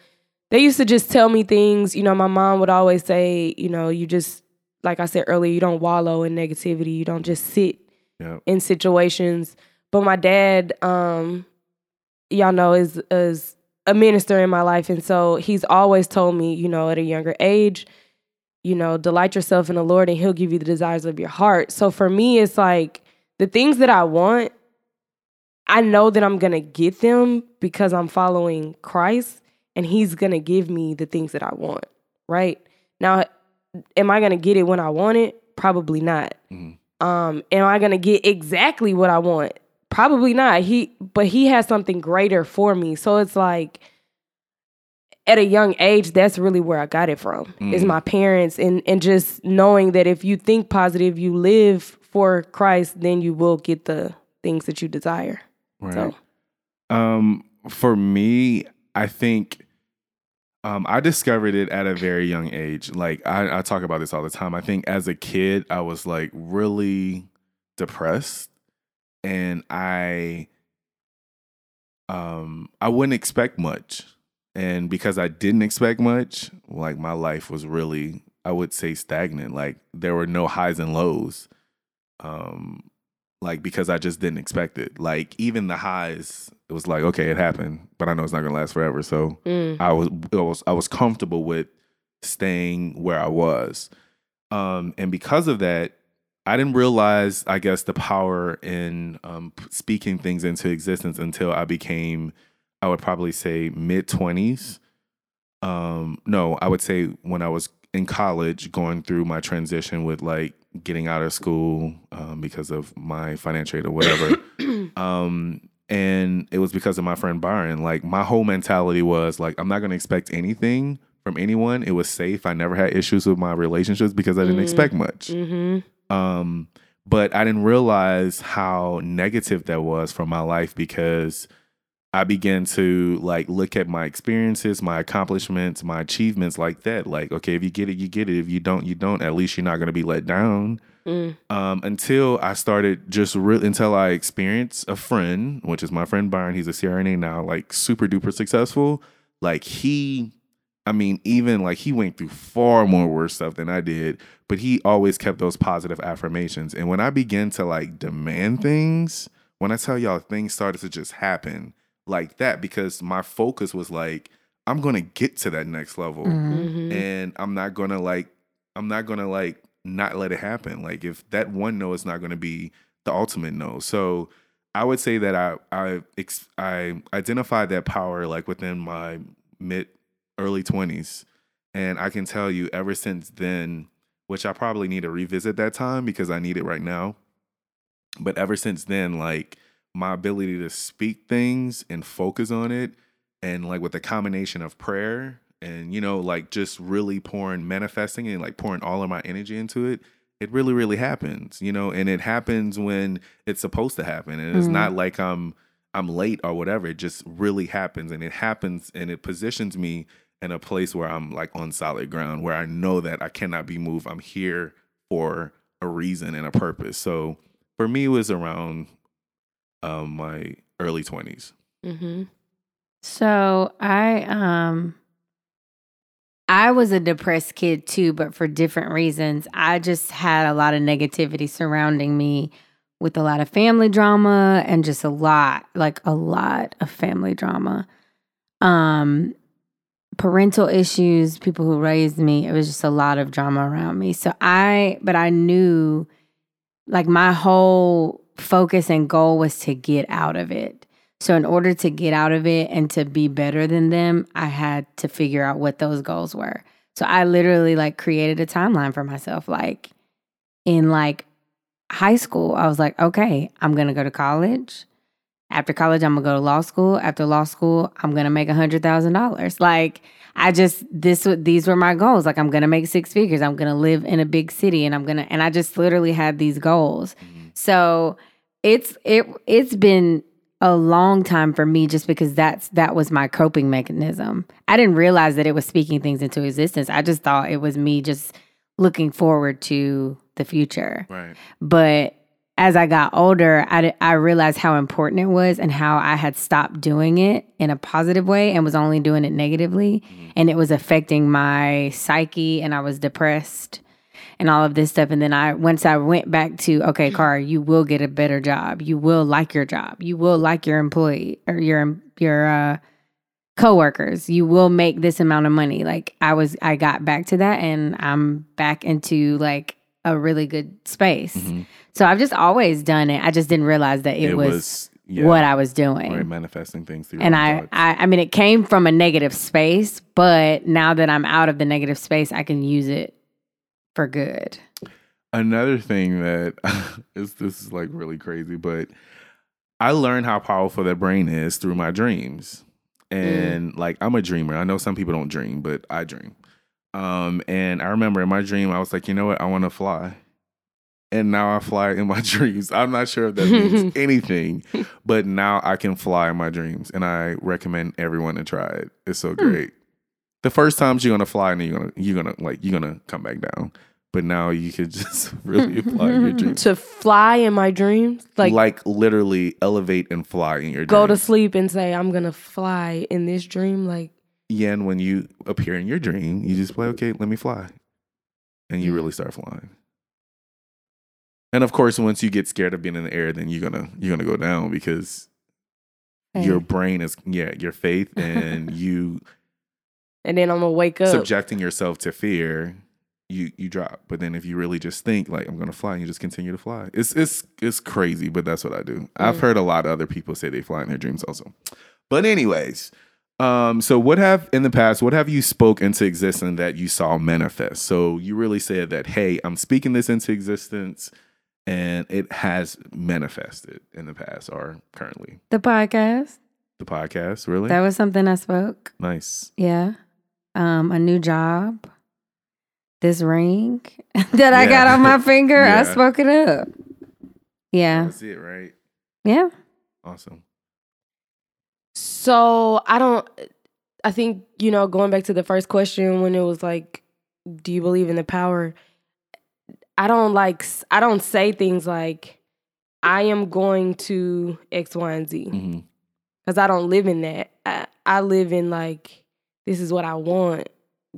they used to just tell me things. You know, my mom would always say, you know, you just like I said earlier, you don't wallow in negativity. You don't just sit Yep. in situations. But my dad, um, y'all know, is is a minister in my life, and so he's always told me, you know, at a younger age, you know, delight yourself in the Lord, and He'll give you the desires of your heart. So for me, it's like the things that I want. I know that I'm gonna get them because I'm following Christ, and He's gonna give me the things that I want. Right now, am I gonna get it when I want it? Probably not. Mhm. Um, am I gonna get exactly what I want? Probably not. He, but he has something greater for me. So it's like, at a young age, that's really where I got it from. Is Mm. my parents and and just knowing that if you think positive, you live for Christ, then you will get the things that you desire. Right. So Um, for me, I think um, I discovered it at a very young age. Like I, I talk about this all the time. I think as a kid, I was like really depressed, and I, um, I wouldn't expect much, and because I didn't expect much, like my life was really, I would say, stagnant. Like there were no highs and lows. Um, like because I just didn't expect it. Like even the highs, it was like okay, it happened, but I know it's not gonna last forever. So mm, I was, I was I was comfortable with staying where I was, um, and because of that, I didn't realize, I guess, the power in um, speaking things into existence until I became, I would probably say mid twenties. Um, no, I would say when I was in college, going through my transition with like getting out of school um, because of my financial aid or whatever. [COUGHS] um, and it was because of my friend Byron. Like my whole mentality was like, I'm not going to expect anything from anyone. It was safe. I never had issues with my relationships because I didn't Mm. expect much. hmm Um, but I didn't realize how negative that was for my life because I began to like look at my experiences, my accomplishments, my achievements like that. Like, okay, if you get it, you get it. If you don't, you don't. At least you're not going to be let down. Mm. Um, until I started just really until I experienced a friend, which is my friend Byron. He's a CRNA now, like super duper successful. Like he, I mean, even like he went through far more worse stuff than I did, but he always kept those positive affirmations. And when I began to like demand things, when I tell y'all things started to just happen like that, because my focus was like, I'm gonna get to that next level hmm and I'm not gonna like I'm not gonna like not let it happen. Like if that one no is not gonna be the ultimate no. So I would say that I I ex- I identified that power like within my mid early twenties, and I can tell you ever since then, which I probably need to revisit that time because I need it right now. But ever since then, like my ability to speak things and focus on it and like with the combination of prayer and you know like just really pouring manifesting and like pouring all of my energy into it it really really happens you know? And it happens when it's supposed to happen and it's Mhm. not like i'm i'm late or whatever it just really happens and it happens and it positions me in a place where i'm like on solid ground where i know that i cannot be moved. I'm here for a reason and a purpose. So for me it was around um my early 20s hmm So I um I was a depressed kid too, but for different reasons. I just had a lot of negativity surrounding me with a lot of family drama and just a lot, like a lot of family drama. Um parental issues, people who raised me, it was just a lot of drama around me. So I but I knew like my whole focus and goal was to get out of it. So, in order to get out of it and to be better than them, I had to figure out what those goals were. So, I literally like created a timeline for myself. Like in like high school, I was like, okay, I'm gonna go to college. After college, I'm gonna go to law school. After law school, I'm gonna make a hundred thousand dollars. Like I just this these were my goals. Like I'm gonna make six figures. I'm gonna live in a big city, and I'm gonna and I just literally had these goals. Mm-hmm. So it's it it's been a long time for me just because that's that was my coping mechanism. I didn't realize that it was speaking things into existence. I just thought it was me just looking forward to the future. right But as I got older, I, I realized how important it was and how I had stopped doing it in a positive way and was only doing it negatively. Mm. And it was affecting my psyche and I was depressed and all of this stuff. And then I, once I went back to, okay, Car, you will get a better job. You will like your job. You will like your employee or your, your, uh, coworkers you will make this amount of money like i was i got back to that and i'm back into like a really good space Mhm. so i've just always done it i just didn't realize that it, was, yeah, what i was doing right, manifesting things through and I. I i mean it came from a negative space but now that i'm out of the negative space i can use it for good Another thing that [LAUGHS] is this is like really crazy, but I learned how powerful that brain is through my dreams. And like I'm a dreamer. I know some people don't dream, but I dream. Um, and I remember in my dream, I was like, you know what, I want to fly. And now I fly in my [LAUGHS] dreams. I'm not sure if that means [LAUGHS] anything, but now I can fly in my dreams. And I recommend everyone to try it. It's so great. The first times you're gonna fly and you're gonna you're gonna like you're gonna come back down. But now you could [LAUGHS] just really apply your dreams. to fly in my dreams, like, Like, literally elevate and fly in your dream. go to sleep and say I'm gonna fly in this dream. Like Yeah, and when you appear in your dream, you just play, okay, let me fly. And you really start flying. And of course, once you get scared of being in the air, then you're gonna you're gonna go down because your brain is yeah, your faith [LAUGHS] and you and then I'm gonna wake up. subjecting yourself to fear, you you drop. But then if you really just think like I'm gonna fly, and you just continue to fly. It's it's it's crazy, but that's what I do. I've heard a lot of other people say they fly in their dreams also. But anyways, um, so what have in the past, what have you spoke into existence that you saw manifest? So you really said that, hey, I'm speaking this into existence and it has manifested in the past or currently. the podcast The podcast, really? that was something i spoke nice. yeah um a new job this ring [LAUGHS] that i got on my [LAUGHS] finger i spoke it up yeah That's it, right? yeah Awesome. So I don't. I think you know, going back to the first question when it was like, "Do you believe in the power?" I don't like. I don't say things like, "I am going to X, Y, and Z," because I don't live in that. I, I live in like, this is what I want.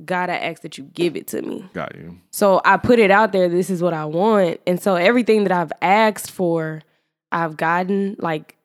God, I ask that you give it to me. Got you. So I put it out there. This is what I want, and so everything that I've asked for, I've gotten like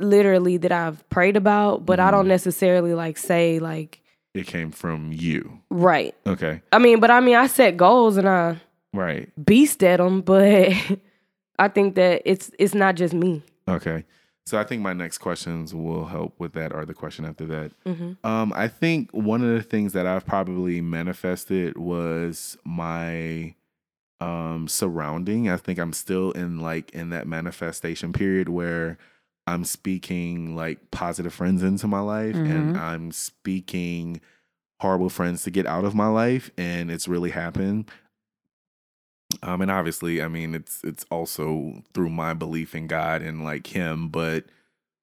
literally that I've prayed about, but I don't Mhm. necessarily like say like It came from you. right. Okay. I mean, but I mean, I set goals and I Right. beast at them, but [LAUGHS] I think that it's it's not just me. Okay. So I think my next questions will help with that or the question after that. hmm Um, I think one of the things that I've probably manifested was my um surrounding. I think I'm still in like in that manifestation period where I'm speaking like positive friends into my life and I'm speaking horrible friends to get out of my life and it's really happened. Um and obviously, I mean it's it's also through my belief in God and like him, but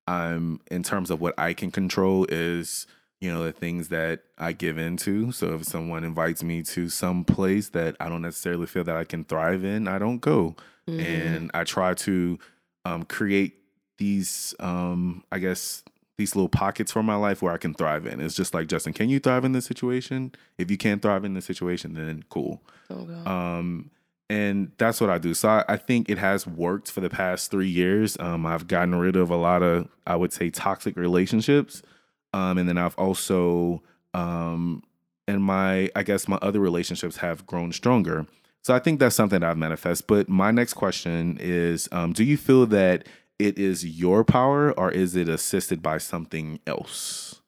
I'm in terms of what I can control is you know the things that I give into. So if someone invites me to some place that I don't necessarily feel that I can thrive in, I don't go. Mm-hmm. And I try to um, create these, um, I guess, these little pockets for my life where I can thrive in. It's just like Justin, can you thrive in this situation? If you can't thrive in this situation, then cool. Okay. Um, and that's what I do. So I, I think it has worked for the past three years. Um, I've gotten rid of a lot of, I would say, toxic relationships. Um, and then I've also, um, and my, I guess my other relationships have grown stronger. So I think that's something that I've manifest. But my next question is, um, do you feel that it is your power or is it assisted by something else?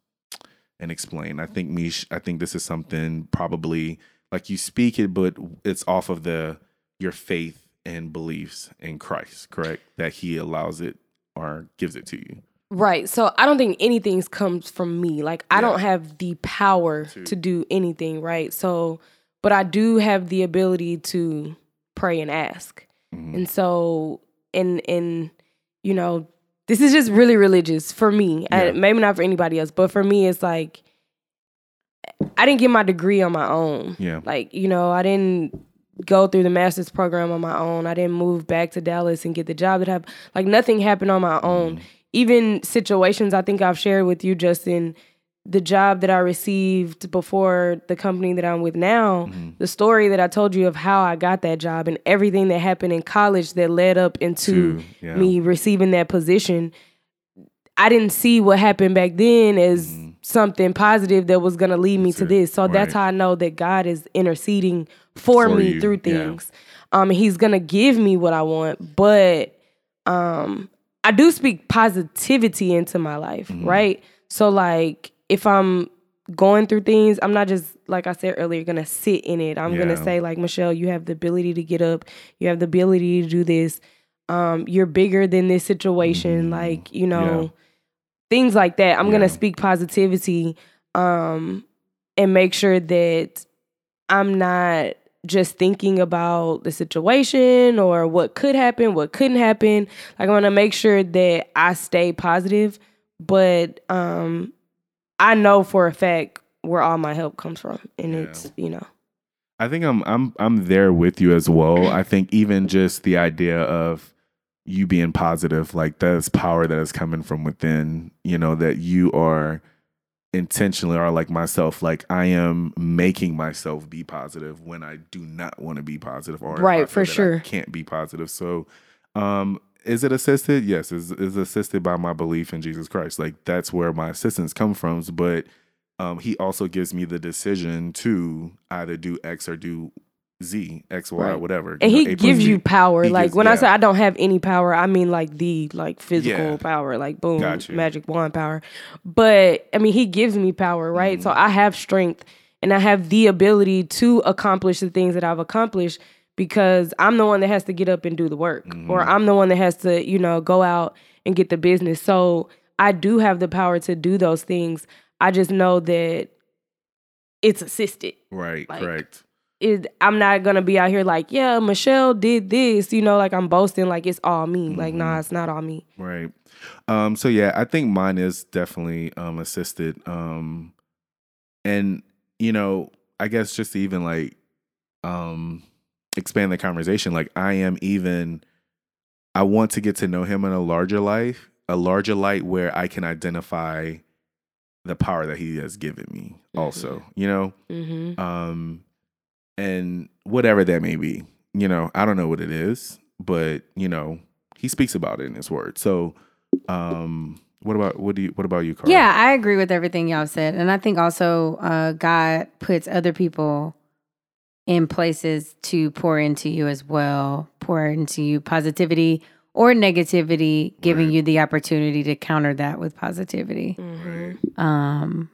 And explain. I think Mish, I think this is something probably like you speak it, but it's off of the your faith and beliefs in Christ, correct? That He allows it or gives it to you. Right. So I don't think anything comes from me. Like I Yeah. don't have the power To- to do anything, right? So but I do have the ability to pray and ask. Mhm. And so and and you know, this is just really religious for me. Yeah. And maybe not for anybody else, but for me it's like I didn't get my degree on my own. Yeah. Like, you know, I didn't go through the master's program on my own. I didn't move back to Dallas and get the job that I like nothing happened on my own. Mm-hmm. Even situations I think I've shared with you, Justin, the job that I received before the company that I'm with now, mm-hmm. the story that I told you of how I got that job and everything that happened in college that led up into To- yeah. me receiving that position. I didn't see what happened back then as mm-hmm. something positive that was going to lead me to it. this. So that's how I know that God is interceding for, For me you, through yeah. things. Um, he's to give me what I want, but um, I do speak positivity into my life, Mm-hmm. right? So like if I'm going through things, I'm not just like I said earlier gonna sit in it. I'm gonna say like Michelle, you have the ability to get up, you have the ability to do this. Um, you're bigger than this situation, like you know, Mm-hmm. Yeah. things like that. I'm Yeah. gonna speak positivity, um, and make sure that I'm not just thinking about the situation or what could happen, what couldn't happen. Like I'm gonna make sure that I stay positive, but um I know for a fact where all my help comes from. And Yeah. it's, you know. I think I'm I'm I'm there with you as well. I think even just the idea of you being positive, like that's power that is coming from within, you know, that you are intentionally are like myself, like I am making myself be positive when I do not want to be positive or Right, for that I sure. can't be positive. So um is it assisted? Yes, is is assisted by my belief in Jesus Christ. Like that's where my assistance comes from. But um, he also gives me the decision to either do X or do Z, X, Y, Right. whatever. And he know, gives you power. He like gives- when I say I don't have any power, I mean like the like physical Yeah. power, like boom, Got you. magic wand power. But I mean he gives me power, right? Mm-hmm. So I have strength and I have the ability to accomplish the things that I've accomplished because I'm the one that has to get up and do the work. Mm-hmm. Or I'm the one that has to, you know, go out and get the business. So I do have the power to do those things. I just know that it's assisted Right, like- correct. It, I'm not gonna be out here like, yeah, Michelle did this, you know, like I'm boasting like it's all me. Like, nah, it's not all me. Right. Um, so yeah, I think mine is definitely um assisted. Um and you know, I guess just to even like um expand the conversation, like I am even I want to get to know him in a larger life, a larger light where I can identify the power that he has given me also, you know? Mm-hmm. um and whatever that may be you know i don't know what it is but you know he speaks about it in his word so um what about what do you what about you Carl? Yeah, I agree with everything y'all said. And I think also uh, God puts other people in places to pour into you as well, pour into you positivity or negativity, giving Right. you the opportunity to counter that with positivity. Mm-hmm. Um,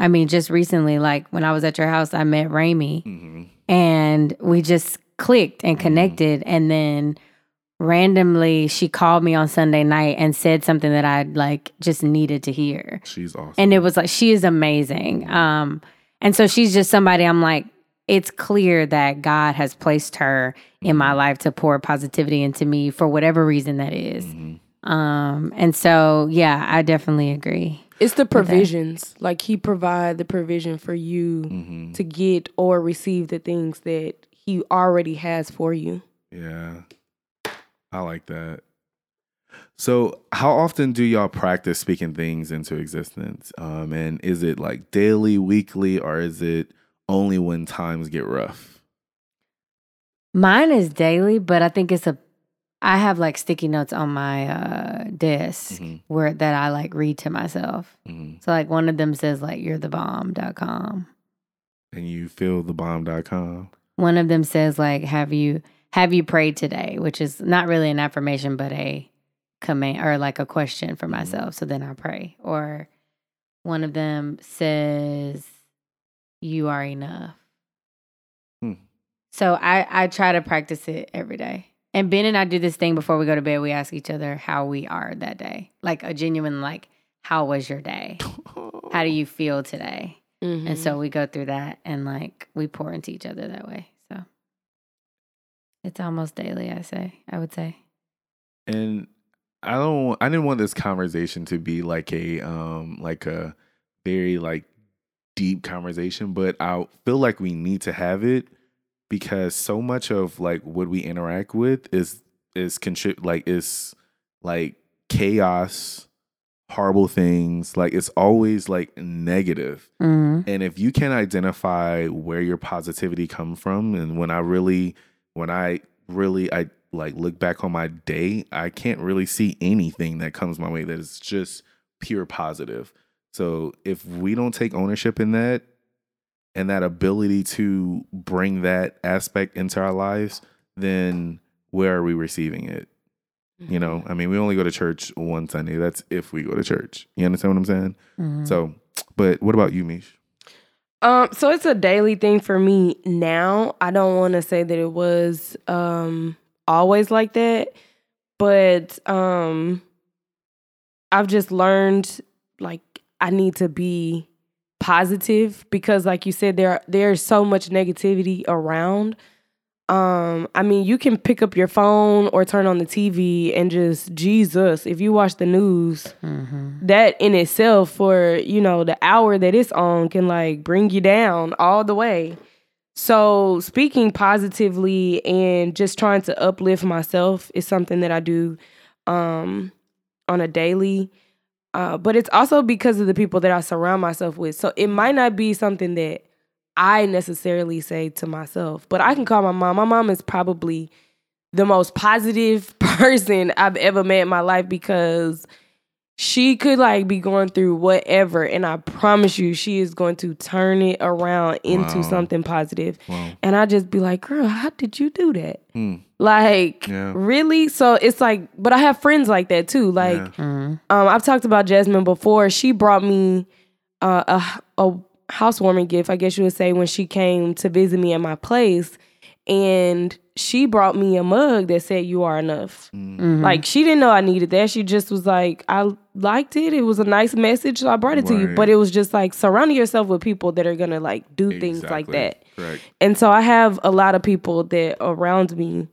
I mean, just recently, like when I was at your house, I met Raimi hmm and we just clicked and connected. And then randomly, she called me on Sunday night and said something that I like just needed to hear. she's awesome And it was like she is amazing. Um, and so she's just somebody I'm like, it's clear that God has placed her in my life to pour positivity into me for whatever reason that is. Mhm. Um, and so yeah, I definitely agree. It's the provisions. Like he provide the provision for you Mhm. to get or receive the things that he already has for you. yeah i like that so how often do y'all practice speaking things into existence um and is it like daily weekly or is it only when times get rough Mine is daily, but I think it's a I have like sticky notes on my uh desk Mhm. where that I like read to myself. Mhm. So like one of them says like you're the bomb.com. and you feel the bomb.com One of them says like have you have you prayed today, which is not really an affirmation but a command or like a question for myself. So then I pray. Or one of them says you are enough. Hmm. So I I try to practice it every day. And Ben and I do this thing before we go to bed. We ask each other how we are that day, like a genuine like, how was your day? [LAUGHS] How do you feel today? Mm-hmm. And so we go through that and like we pour into each other that way. So it's almost daily. I say. I would say. and i don't i didn't want this conversation to be like a um like a very like deep conversation but i feel like we need to have it because so much of like what we interact with is is contrib like is like chaos, horrible things. Like it's always like negative. Mhm. And if you can identify where your positivity come from, and when I really, when I really, I like look back on my day, I can't really see anything that comes my way that is just pure positive. So if we don't take ownership in that and that ability to bring that aspect into our lives, then where are we receiving it? You know, I mean, we only go to church one Sunday. That's if we go to church. You understand what I'm saying? Mhm. So, but what about you, Mish? Um, so it's a daily thing for me now. I don't want to say that it was um always like that, but um I've just learned like I need to be positive because like you said there there's so much negativity around. Um, I mean, you can pick up your phone or turn on the TV and just Jesus, if you watch the news, Mhm. that in itself for you know the hour that it's on can like bring you down all the way so speaking positively and just trying to uplift myself is something that i do um on a daily uh, but it's also because of the people that i surround myself with so it might not be something that i necessarily say to myself but i can call my mom my mom is probably the most positive [LAUGHS] person i've ever met in my life because she could like be going through whatever and i promise you she is going to turn it around into Wow. something positive Wow. and i just be like girl how did you do that Hmm. Like Yeah. really so it's like but i have friends like that too like Yeah. Mhm. um i've talked about jasmine before she brought me uh, a, a housewarming gift i guess you would say when she came to visit me at my place and she brought me a mug that said you are enough Mhm. like she didn't know I needed that. She just was like, I liked it. It was a nice message, so I brought it to you. But it was just like surrounding yourself with people that are gonna like do things like that. Correct. And so I have a lot of people that around me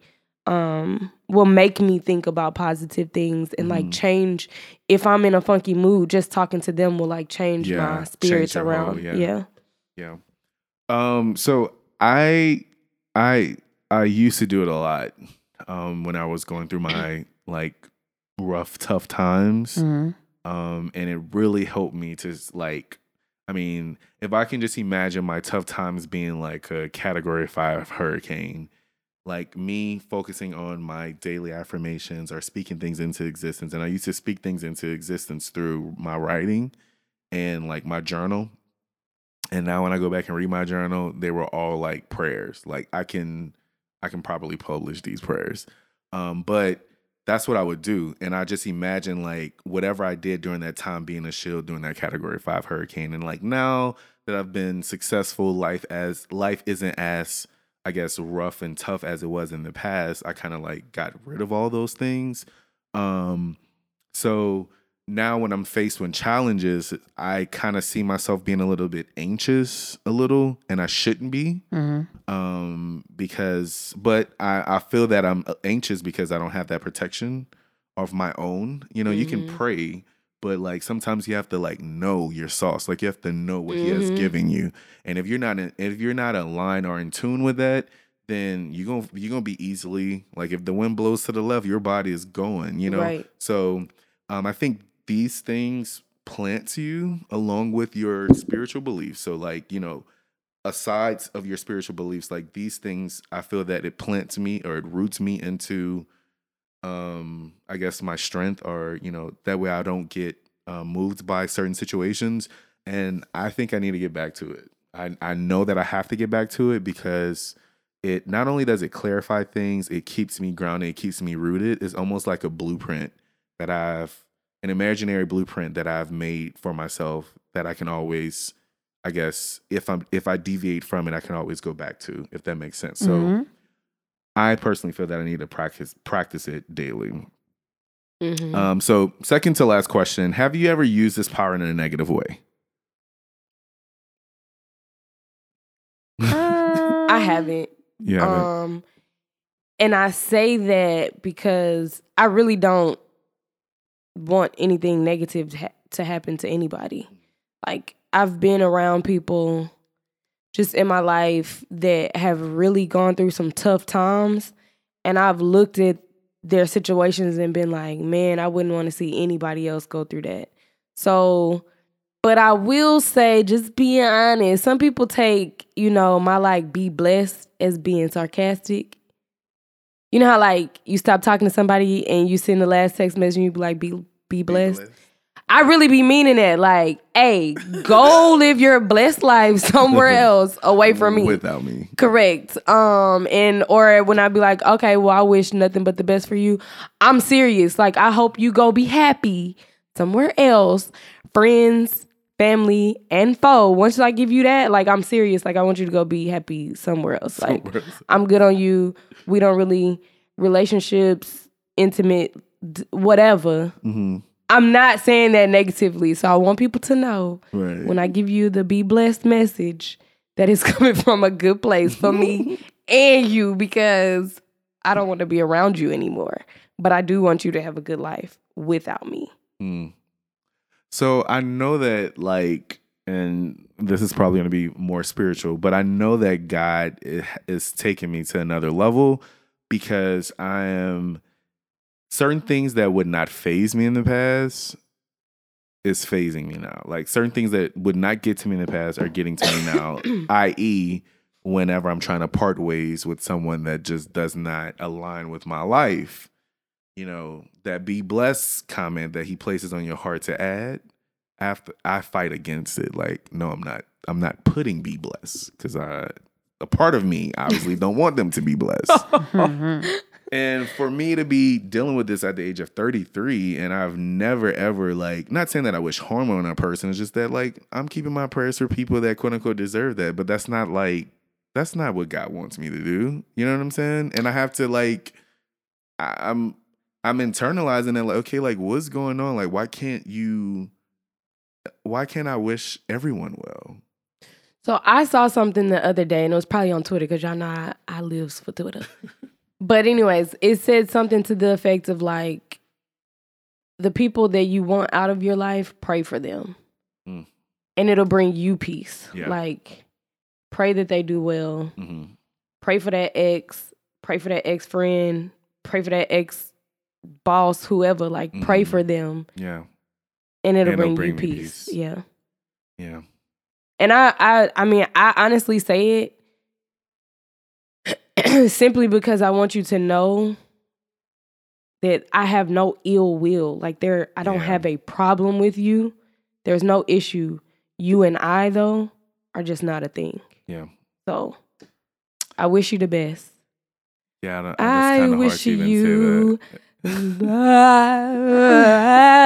um will make me think about positive things and like Mhm. change if I'm in a funky mood, just talking to them will like change Yeah, my change spirits your whole- around. yeah. yeah. Yeah. Um. So I, I, I used to do it a lot. Um. When I was going through my [CLEARS THROAT] like rough, tough times. Mhm. Um. And it really helped me to like. I mean, if I can just imagine my tough times being like a Category Five hurricane, like me focusing on my daily affirmations or speaking things into existence. And I used to speak things into existence through my writing and like my journal. And now when I go back and read my journal, they were all like prayers. Like I can I can probably publish these prayers. Um, but that's what I would do. And I just imagine like whatever I did during that time being a shield during that category five hurricane. And like now that I've been successful, life as life isn't as I guess rough and tough as it was in the past. I kind of like got rid of all those things. Um so now when I'm faced with challenges, I kind of see myself being a little bit anxious a little and I shouldn't be Mhm. um because but I I feel that I'm anxious because I don't have that protection of my own. You know, you can Mhm. pray, but like sometimes you have to like know your sauce. Like you have to know what he has Mhm. given you. And if you're not in, if you're not aligned or in tune with that, then you're going to you're to be easily like if the wind blows to the left, your body is going, you know. Right. So, um I think these things plants you along with your spiritual beliefs. So like, you know, aside of your spiritual beliefs, like these things, I feel that it plants me or it roots me into, um, I guess my strength, or you know, that way I don't get uh, moved by certain situations. And I think I need to get back to it. I I know that I have to get back to it because it not only does it clarify things, it keeps me grounded, it keeps me rooted. It's almost like a blueprint that I've an imaginary blueprint that I've made for myself that I can always I guess if I'm if I deviate from it, I can always go back to, if that makes sense. So Mhm. I personally feel that I need to practice practice it daily. Mhm. Um, so second to last question: Have you ever used this power in a negative way? [LAUGHS] I haven't. Yeah. haven't. Um, and I say that because I really don't want anything negative to, ha- to happen to anybody. Like I've been around people just in my life that have really gone through some tough times and I've looked at their situations and been like, man, I wouldn't want to see anybody else go through that. So, but I will say, just being honest, some people take, you know, my like be blessed as being sarcastic. You know how like you stop talking to somebody and you send the last text message and you be like, be be blessed. I really be meaning that. Like, hey, go [LAUGHS] live your blessed life somewhere [LAUGHS] else away from me. Without me. Correct. Um, and or when I be like, okay, well, I wish nothing but the best for you. I'm serious. Like, I hope you go be happy somewhere else, friends, family, and foe. Once I give you that, like, I'm serious. Like, I want you to go be happy somewhere else. Like, Somewhere else. I'm good on you. We don't really relationships, intimate, d- whatever. Mm-hmm. I'm not saying that negatively. So I want people to know Right. when I give you the be blessed message that is [LAUGHS] coming from a good place for me [LAUGHS] and you because I don't want to be around you anymore. But I do want you to have a good life without me. Mm. So I know that like, and this is probably going to be more spiritual, but I know that God is taking me to another level because I am certain things that would not phase me in the past is phasing me now. Like certain things that would not get to me in the past are getting to me now, [COUGHS] [COUGHS] i.e., whenever I'm trying to part ways with someone that just does not align with my life you know, that be blessed comment that he places on your heart to add, after I fight against it. Like, no, I'm not. I'm not putting be blessed because I, a part of me, obviously [LAUGHS] don't want them to be blessed. [LAUGHS] Mm-hmm. And for me to be dealing with this at the age of 33, and I've never ever like, not saying that I wish harm on a person, it's just that like I'm keeping my prayers for people that quote unquote deserve that, but that's not like. That's not what God wants me to do. You know what I'm saying? And I have to like I, I'm I'm internalizing it like, okay, like what's going on? Like, why can't you why can't I wish everyone well? So I saw something the other day, and it was probably on Twitter because y'all know I, I lives for Twitter. [LAUGHS] but anyways, it said something to the effect of like, the people that you want out of your life, pray for them, Mm. and it'll bring you peace. Yeah. Like, pray that they do well. hmm Pray for that ex. Pray for that ex friend. Pray for that ex boss, whoever. Like, pray Mhm. for them, Yeah. and it'll, And it'll bring, bring you peace. peace. Yeah. Yeah. And I, I, I mean, I honestly say it [CLEARS THROAT] simply because I want you to know that I have no ill will. Like there, I don't Yeah. have a problem with you. There's no issue. You and I though are just not a thing. Yeah. So I wish you the best. Yeah. I, don't, I it's hard wish to you- say that.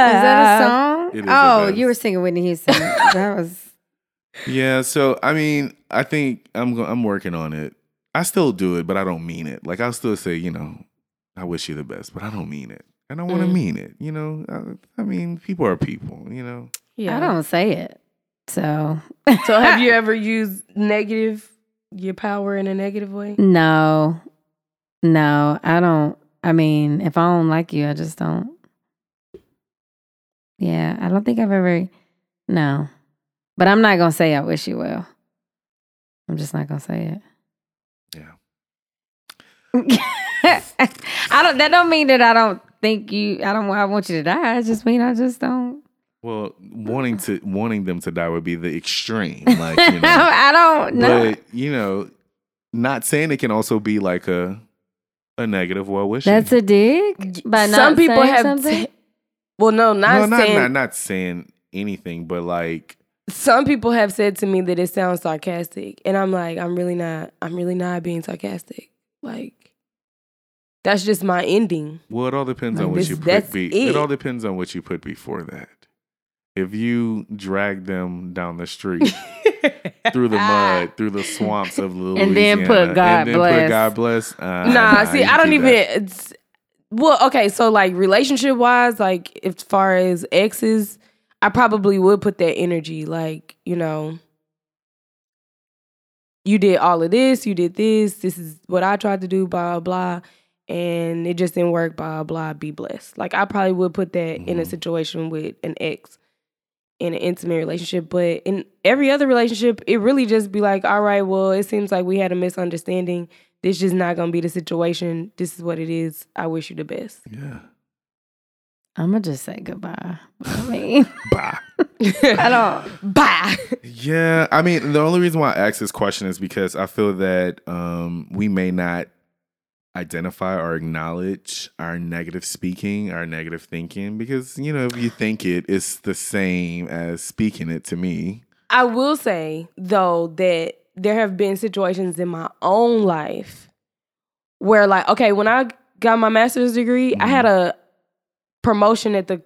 Is that a song? It is oh, you were singing Whitney Houston. [LAUGHS] that was Yeah, so I mean, I think I'm go- I'm working on it. I still do it, but I don't mean it. Like I'll still say, you know, I wish you the best, but I don't mean it. I don't want to Mm. mean it. You know, I, I mean, people are people. You know, Yeah. I don't say it. So [LAUGHS] So have you [LAUGHS] ever used negative your power in a negative way? No. No, I don't. I mean, if I don't like you, I just don't. Yeah, I don't think I've ever. No. But I'm not going to say I wish you well. I'm just not going to say it. Yeah. [LAUGHS] I don't. That don't mean that I don't think you. I don't. I want you to die. I just mean I just don't. Well, wanting to wanting them to die would be the extreme. Like you know, [LAUGHS] I don't know. but you know, not saying it can also be like a a negative well wishing. That's a dig. By not Some people have. something? T- well, no, not no, not, saying. not not saying anything, but like some people have said to me that it sounds sarcastic, and I'm like, I'm really not. I'm really not being sarcastic. Like, that's just my ending. Well, it all depends Like on what this- you put. that's Be- it. it all depends on what you put before that. If you drag them down the street [LAUGHS] through the [LAUGHS] mud, through the swamps of Louisiana, And then put God and then bless. put God bless. Uh, nah, see, you I don't keep even. It's, well, okay, so like relationship wise, like as far as exes, I probably would put that energy, like you know, you did all of this, you did this, this is what I tried to do, blah blah, and it just didn't work, blah blah. Be blessed. Like I probably would put that in a Mhm. situation with an ex, in an intimate relationship. But in every other relationship, it really just be like, all right, well, it seems like we had a misunderstanding. This just not gonna be the situation. This is what it is. I wish you the best. Yeah. I'm gonna just say goodbye. I mean, Bye. [LAUGHS] I don't. Bye. Yeah, I mean, the only reason why I ask this question is because I feel that um, we may not identify or acknowledge our negative speaking, our negative thinking, because you know, if you think it, it's the same as speaking it to me. I will say though that there have been situations in my own life where like okay, when I got my master's degree, I had a promotion at the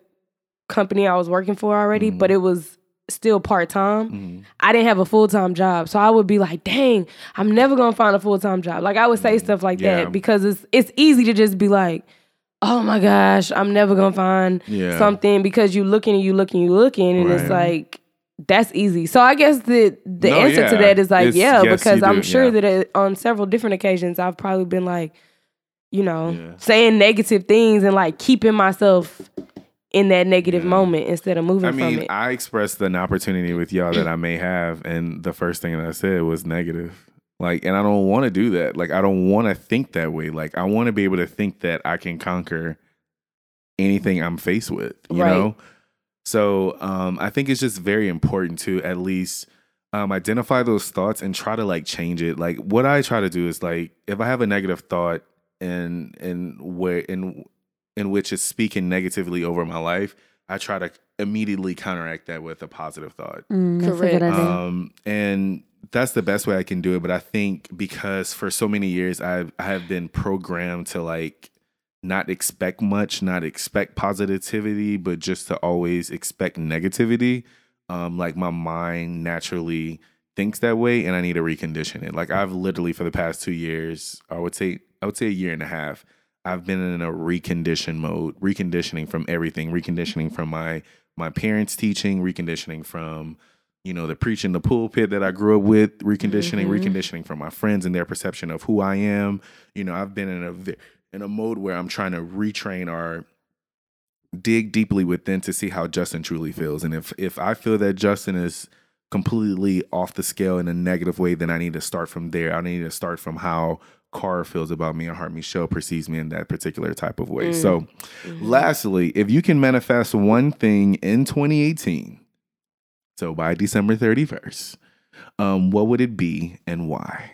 company I was working for already, Mhm. but it was still part-time. Mhm. I didn't have a full-time job. So I would be like, "Dang, I'm never going to find a full-time job." Like I would say stuff like Yeah. that because it's it's easy to just be like, "Oh my gosh, I'm never going to find Yeah. something because you looking and you looking you looking and it's like that's easy. So I guess the the No, answer to that is like It's- yeah yes, because I'm do, sure yeah. that it, on several different occasions I've probably been like you know Yeah. saying negative things and like keeping myself in that negative Yeah. moment instead of moving I from mean, it. I expressed an opportunity with y'all that I may have, and the first thing that I said was negative. Like, and I don't want to do that. Like, I don't want to think that way. Like, I want to be able to think that I can conquer anything I'm faced with, you Right. know? So, um, I think it's just very important to at least um, identify those thoughts and try to like change it. Like, what I try to do is like, if I have a negative thought and, and where, in, in which is speaking negatively over my life, I try to immediately counteract that with a positive thought. Mm, that's a Correct. good idea. Um, and that's the best way I can do it. But I think because for so many years I've I have been programmed to like not expect much, not expect positivity, but just to always expect negativity. Um, like my mind naturally thinks that way and I need to recondition it. Like I've literally for the past two years, I would say I would say a year and a half, I've been in a recondition mode, reconditioning from everything, reconditioning from my my parents' teaching, reconditioning from you know the preaching the pulpit that I grew up with, reconditioning, Mhm. reconditioning from my friends and their perception of who I am. You know, I've been in a in a mode where I'm trying to retrain or dig deeply within to see how Justin truly feels. And if if I feel that Justin is completely off the scale in a negative way, then I need to start from there. I need to start from how Cara feels about me or how Michelle perceives me in that particular type of way. Mm. So lastly, if you can manifest one thing in 2018, so by December 31st, um, what would it be and why?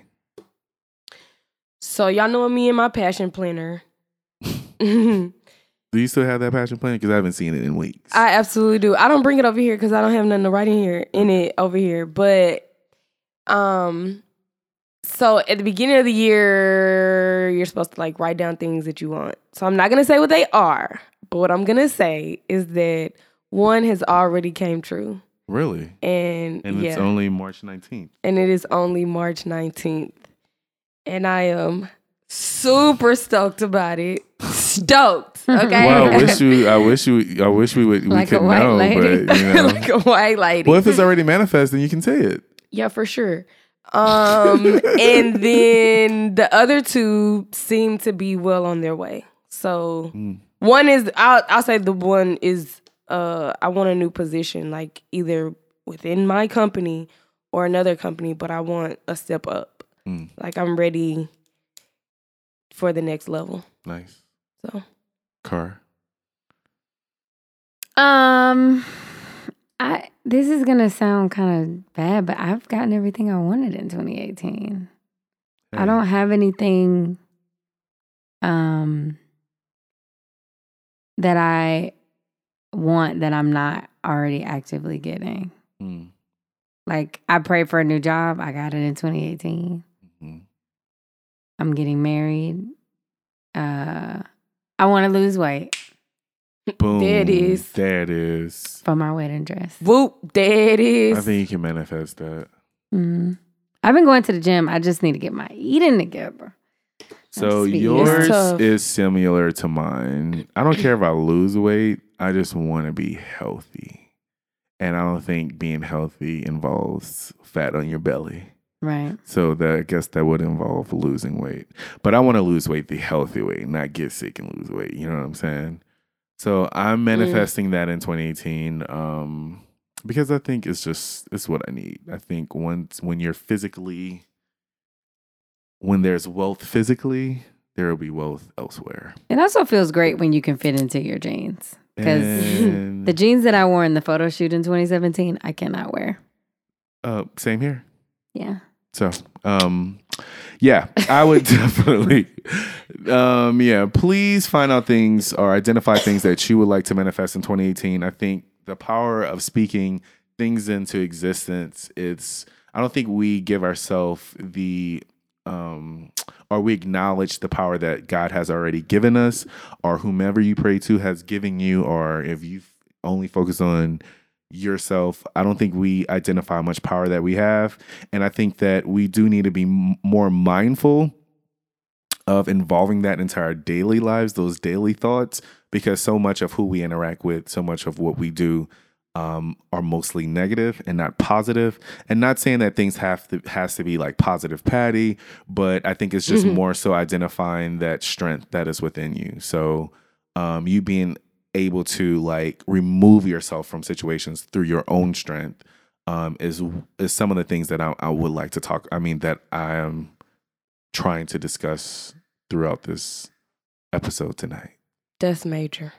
so y'all know me and my passion planner. [LAUGHS] Do you still have that passion plan? Because I haven't seen it in weeks. I absolutely do. I don't bring it over here because I don't have nothing to write in here in it over here. But um so at the beginning of the year, you're supposed to like write down things that you want. So I'm not gonna say what they are, but what I'm gonna say is that one has already came true. really? And, And yeah, it's only March 19th. and it is only March 19th. And I am super stoked about it. Stoked. [LAUGHS] Okay. Well, I wish [LAUGHS] you. I wish you. I wish we would. Like we a could white know, lady. but you [LAUGHS] know. like a white lady. well, if it's already manifest, then you can say it. Yeah, for sure. Um, [LAUGHS] and then the other two seem to be well on their way. So Mm. one is I'll I'll say the one is uh I want a new position, like either within my company or another company, but I want a step up. Mm. Like I'm ready for the next level. Nice So car. Um, I this is gonna sound kind of bad, but I've gotten everything I wanted in 2018. I don't have anything um that I want that I'm not already actively getting. Mm. Like I prayed for a new job, I got it in 2018. Mhm. I'm getting married. Uh I want to lose weight Boom. There it is. There it is. for my wedding dress. whoop, there it is. I think you can manifest that. Mm. I've been going to the gym. I just need to get my eating together. So That's yours is similar to mine. I don't care if I lose weight. I just want to be healthy, and I don't think being healthy involves fat on your belly. Right. So that I guess that would involve losing weight. But I want to lose weight the healthy way, not get sick and lose weight. You know what I'm saying? So I'm manifesting that in 2018. Um, because I think it's just it's what I need. I think once when you're physically when there's wealth physically, there will be wealth elsewhere. It also feels great when you can fit into your jeans. Because [LAUGHS] the jeans that I wore in the photo shoot in 2017, I cannot wear. uh, same here. Yeah. So, um, yeah, I would [LAUGHS] definitely, um, yeah, please find out things or identify things that you would like to manifest in 2018. I think the power of speaking things into existence, it's, I don't think we give ourselves the, um, or we acknowledge the power that God has already given us, or whomever you pray to has given you, or if you only focus on yourself. I don't think we identify much power that we have. And I think that we do need to be m- more mindful of involving that into our daily lives, those daily thoughts, because so much of who we interact with, so much of what we do um, are mostly negative and not positive. And not saying that things have to has to be like positive patty, but I think it's just more so identifying that strength that is within you. So um, you being able to like remove yourself from situations through your own strength um, is is some of the things that I, I would like to talk. I mean that I am trying to discuss throughout this episode tonight. That's major.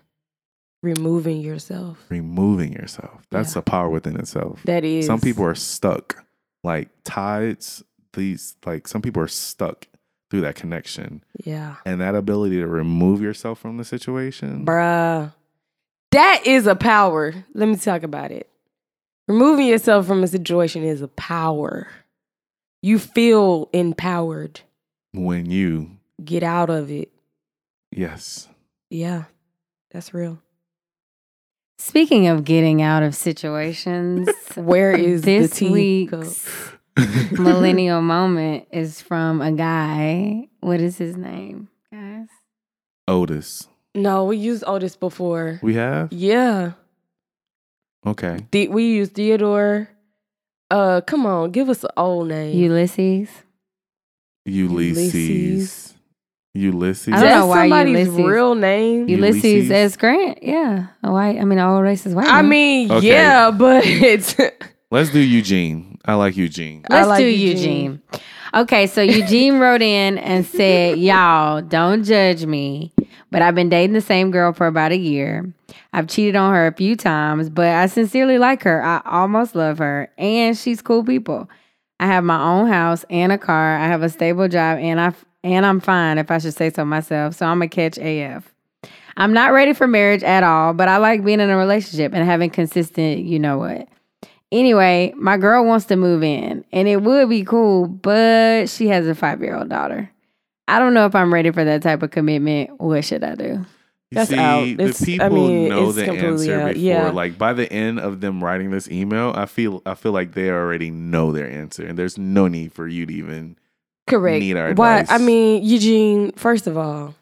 Removing yourself. Removing yourself. That's Yeah. a power within itself. That is. Some people are stuck, like tides. These like some people are stuck through that connection Yeah. and that ability to remove yourself from the situation. Bruh. That is a power. Let me talk about it. Removing yourself from a situation is a power. You feel empowered. When you, Get out of it. yes, Yeah. That's real. Speaking of getting out of situations, [LAUGHS] Where is this the week's [LAUGHS] millennial moment is from a guy. What is his name, guys? Otis. No, we used Otis before. We have Yeah. okay. The, we used Theodore. Uh, come on, give us an old name. Ulysses. Ulysses. Ulysses. Ulysses. I don't That's know why somebody's Ulysses- real name. Ulysses, Ulysses? S. Grant. Yeah, a white. I mean, all races white. I man. mean, Okay. yeah, but it's [LAUGHS] Let's do Eugene. I like Eugene. Let's like do Eugene. Eugene. Okay, so Eugene wrote in and said, [LAUGHS] Y'all, don't judge me, but I've been dating the same girl for about a year. I've cheated on her a few times, but I sincerely like her. I almost love her, and she's cool people. I have my own house and a car. I have a stable job, and I and I'm fine if I should say so myself. So I'm a catch AF. I'm not ready for marriage at all, but I like being in a relationship and having consistent, you know what. Anyway, my girl wants to move in, and it would be cool, but she has a five year old daughter. I don't know if I'm ready for that type of commitment. What should I do? You That's see, out. the It's- I people mean, know the answer out. before. Yeah. Like by the end of them writing this email, I feel I feel like they already know their answer, and there's no need for you to even. correct. Need our Why? advice. I mean, Eugene. First of all,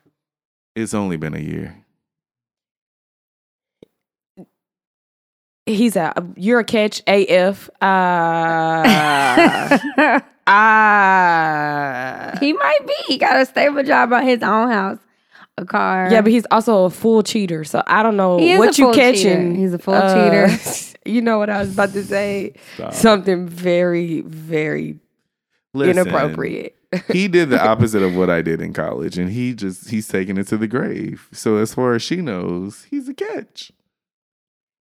It's only been a year. he's a you're a catch AF. Uh, [LAUGHS] [LAUGHS] uh, he might be. He got a stable job on his own house, a car. yeah, but he's also a full cheater. So I don't know what you full catching. cheater. He's a full Uh, cheater. [LAUGHS] You know what I was about to say? Stop. Something very, very Listen, inappropriate. [LAUGHS] he did the opposite of what I did in college, and he just he's taking it to the grave. So as far as she knows, he's a catch.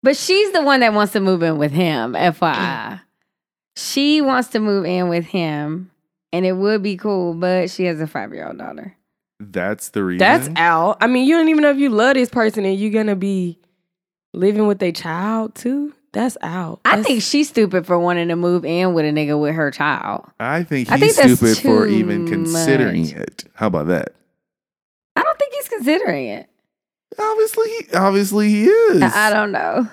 But she's the one that wants to move in with him, FYI. She wants to move in with him, and it would be cool, but she has a five year old daughter. That's the reason. That's out. I mean, you don't even know if you love this person and you're gonna be living with a child too. That's out. I think she's stupid for wanting to move in with a nigga with her child. I think I he's think stupid for even considering much. it. How about that? I don't think he's considering it. Obviously, he, obviously he is. I don't know.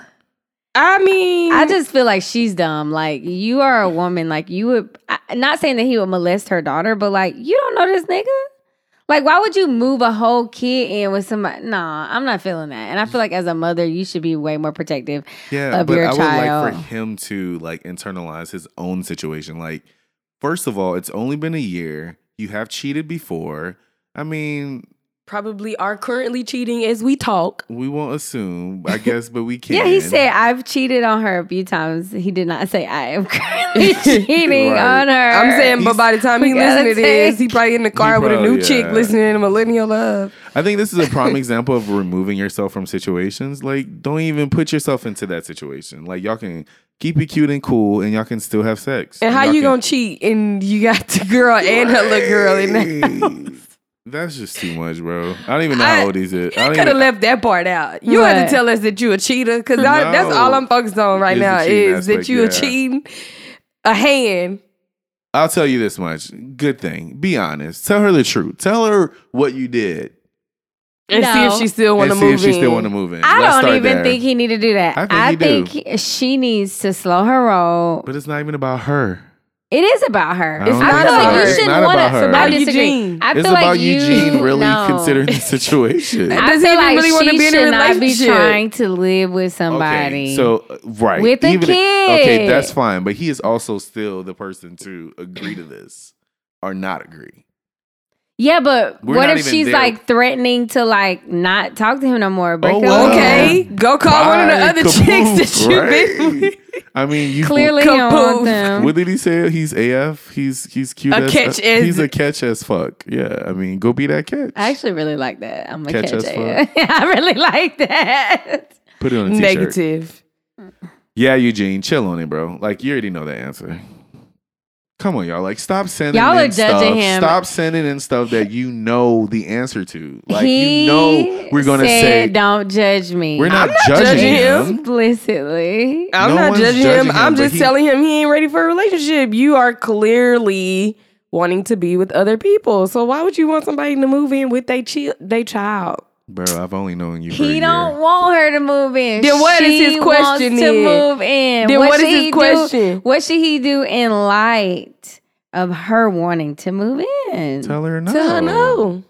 I mean, I just feel like she's dumb. Like you are a woman. Like you would. I, not saying that he would molest her daughter, but like you don't know this nigga. Like why would you move a whole kid in with somebody? Nah, I'm not feeling that. And I feel like as a mother, you should be way more protective. Yeah, of but your I would like for him to like internalize his own situation. Like, first of all, it's only been a year. You have cheated before. I mean, probably are currently cheating as we talk. We won't assume, I guess, but we can. [LAUGHS] Yeah, he said I've cheated on her a few times. He did not say I am currently [LAUGHS] cheating Right. on her. I'm saying, but by the time he we gotta this, he probably in the car with a new probably, chick listening to Millennial Love. I think this is a prime example of removing yourself from situations. Like, don't even put yourself into that situation. Like, y'all can keep it cute and cool, and y'all can still have sex. And how y'all you can- gonna cheat and you got the girl and her little girl in there? Right. That's just too much, bro. I don't even know I- how old he's at. I You could have left that part out. You had to tell us that you a cheater because that's all I'm focused on right It's now cheating is that you yeah. a cheating a hand. I'll tell you this much. Good thing. Be honest. Tell her the truth. Tell her what you did. and see if she still want and to see move if she still want to move in. I Let's don't even there. think he need to do that. I think I he think, do. she needs to slow her roll. But it's not even about her. It is about her. I don't I think feel like you It's shouldn't want about her. to. It's I about disagree. Eugene. I it's feel about like you, Eugene [LAUGHS] really no. considering the situation. Does I he feel like really wanna she be in a should not be relationship? trying to live with somebody. Okay, so right With a Even if- okay, that's fine. But he is also still the person to agree to this or not agree. Yeah, but We're what if she's there. like threatening to like not talk to him no more? Break Oh, up well. Okay, go call one of the other caboose, chicks that you've been with. I mean, you Clearly, he don't want them. What did he say? He's AF. He's he's cute. A as, catch uh, as- he's a catch as fuck. Yeah, I mean, go be that catch. I actually really like that. I'm a Catch catch. us it. [LAUGHS] I really like that. Put it on a t-shirt. Negative. Yeah, Eugene, chill on it, bro. Like you already know the answer. Come on, y'all. Like, stop sending Y'all in are judging stuff. him. Stop sending in stuff that you know the answer to. Like, he you know, we're gonna said, say "Don't judge me." we're not, not judging, judging him. him. explicitly. I'm No not judging, judging him. him, I'm just he- telling him he ain't ready for a relationship. You are clearly wanting to be with other people. So why would you want somebody to move in with they chi- they child? Bro, I've only known you for a He don't want her to move in. Then what is She his question Wants then? to move in. Then what is his he do- question? What should he do in light of her wanting to move in? Tell her no. Tell her no,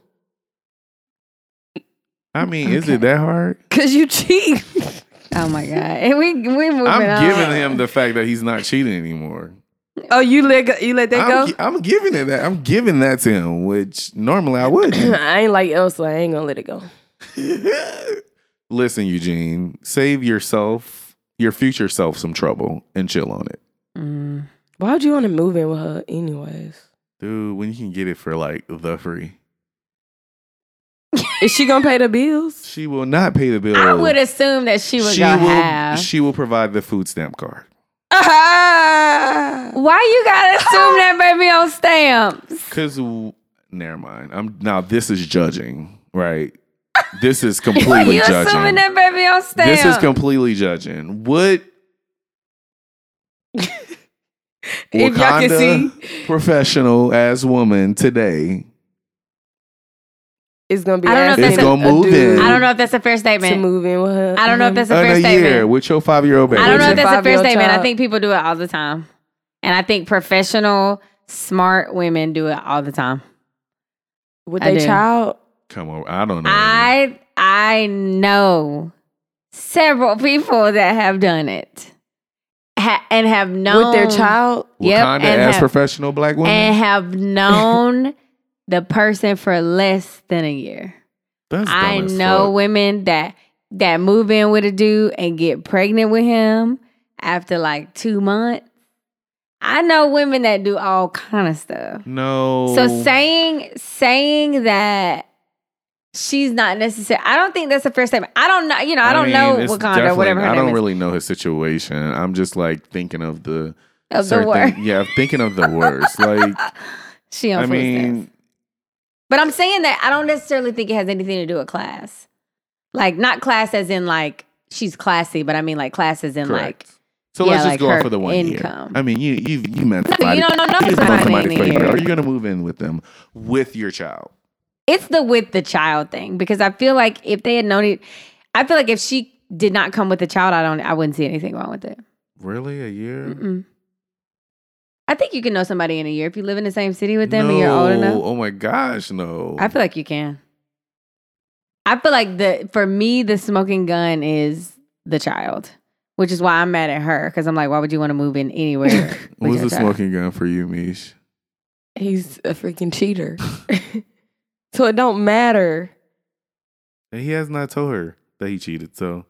I mean, is it that hard? cause you cheat. [LAUGHS] oh my god, and we we moving I'm on. giving him the fact that he's not cheating anymore. oh, you let go, you let that I'm, go. I'm giving it that. I'm giving that to him, which normally I wouldn't. [COUGHS] I ain't like Elsa. I ain't gonna let it go. Listen, Eugene, save yourself, your future self, some trouble and chill on it, Mm. Why would you want to move in with her, anyways? dude. When you can get it for like the free, [LAUGHS] Is she gonna pay the bills? she will not pay the bill. I would assume that she would she go will. half. She will provide the food stamp card Ah! [LAUGHS] Why you gotta assume that baby on stamps? because. Never mind. I'm now. This is judging, right? This is [LAUGHS] completely you assuming judging. that baby on stamps? This is completely judging. What [LAUGHS] If y'all can Wakanda professional as woman today It's gonna be. I don't know if asking that's It's gonna a move dude in. I don't know if that's a fair to statement. move in with her. I don't know if uh-huh. that's a in fair a statement. year with your five year old baby. I don't know if With your that's a fair five-year-old statement. I child. think people do it all the time. And I think professional, smart women do it all the time. with I their do. child. Come on, I don't know. I I know several people that have done it. Ha- and have known with their child. Yep, Wakanda and as have- professional black women. and have [LAUGHS] known the person for less than a year. That's dumb I as know fuck. women that that move in with a dude and get pregnant with him after like two months. I know women that do all kind of stuff. No. So saying saying that she's not necessary, I don't think that's a fair statement. I don't know. You know, I, don't mean, know Wakanda whatever I don't is. really know his situation. I'm just like thinking of the of the word. Yeah, thinking of the worst. Like [LAUGHS] She I mean, But I'm saying that I don't necessarily think it has anything to do with class. Like not class as in like she's classy, but I mean like class as in correct. like so yeah, let's just like go off for the one income. year. I mean, you you you met No, somebody. you don't know you somebody met somebody in for a a year. year. Are you gonna move in with them with your child? It's the with the child thing because I feel like if they had known it, I feel like if she did not come with the child, I don't, I wouldn't see anything wrong with it. Really, a year? Mm-mm. I think you can know somebody in a year if you live in the same city with them and you're old enough. Oh my gosh, no. I feel like you can. I feel like the for me the smoking gun is the child, which is why I'm mad at her because I'm like, why would you want to move in anywhere? [LAUGHS] with What's the child? smoking gun for you, Mish? He's a freaking cheater. [LAUGHS] so it don't matter And he has not told her that he cheated. So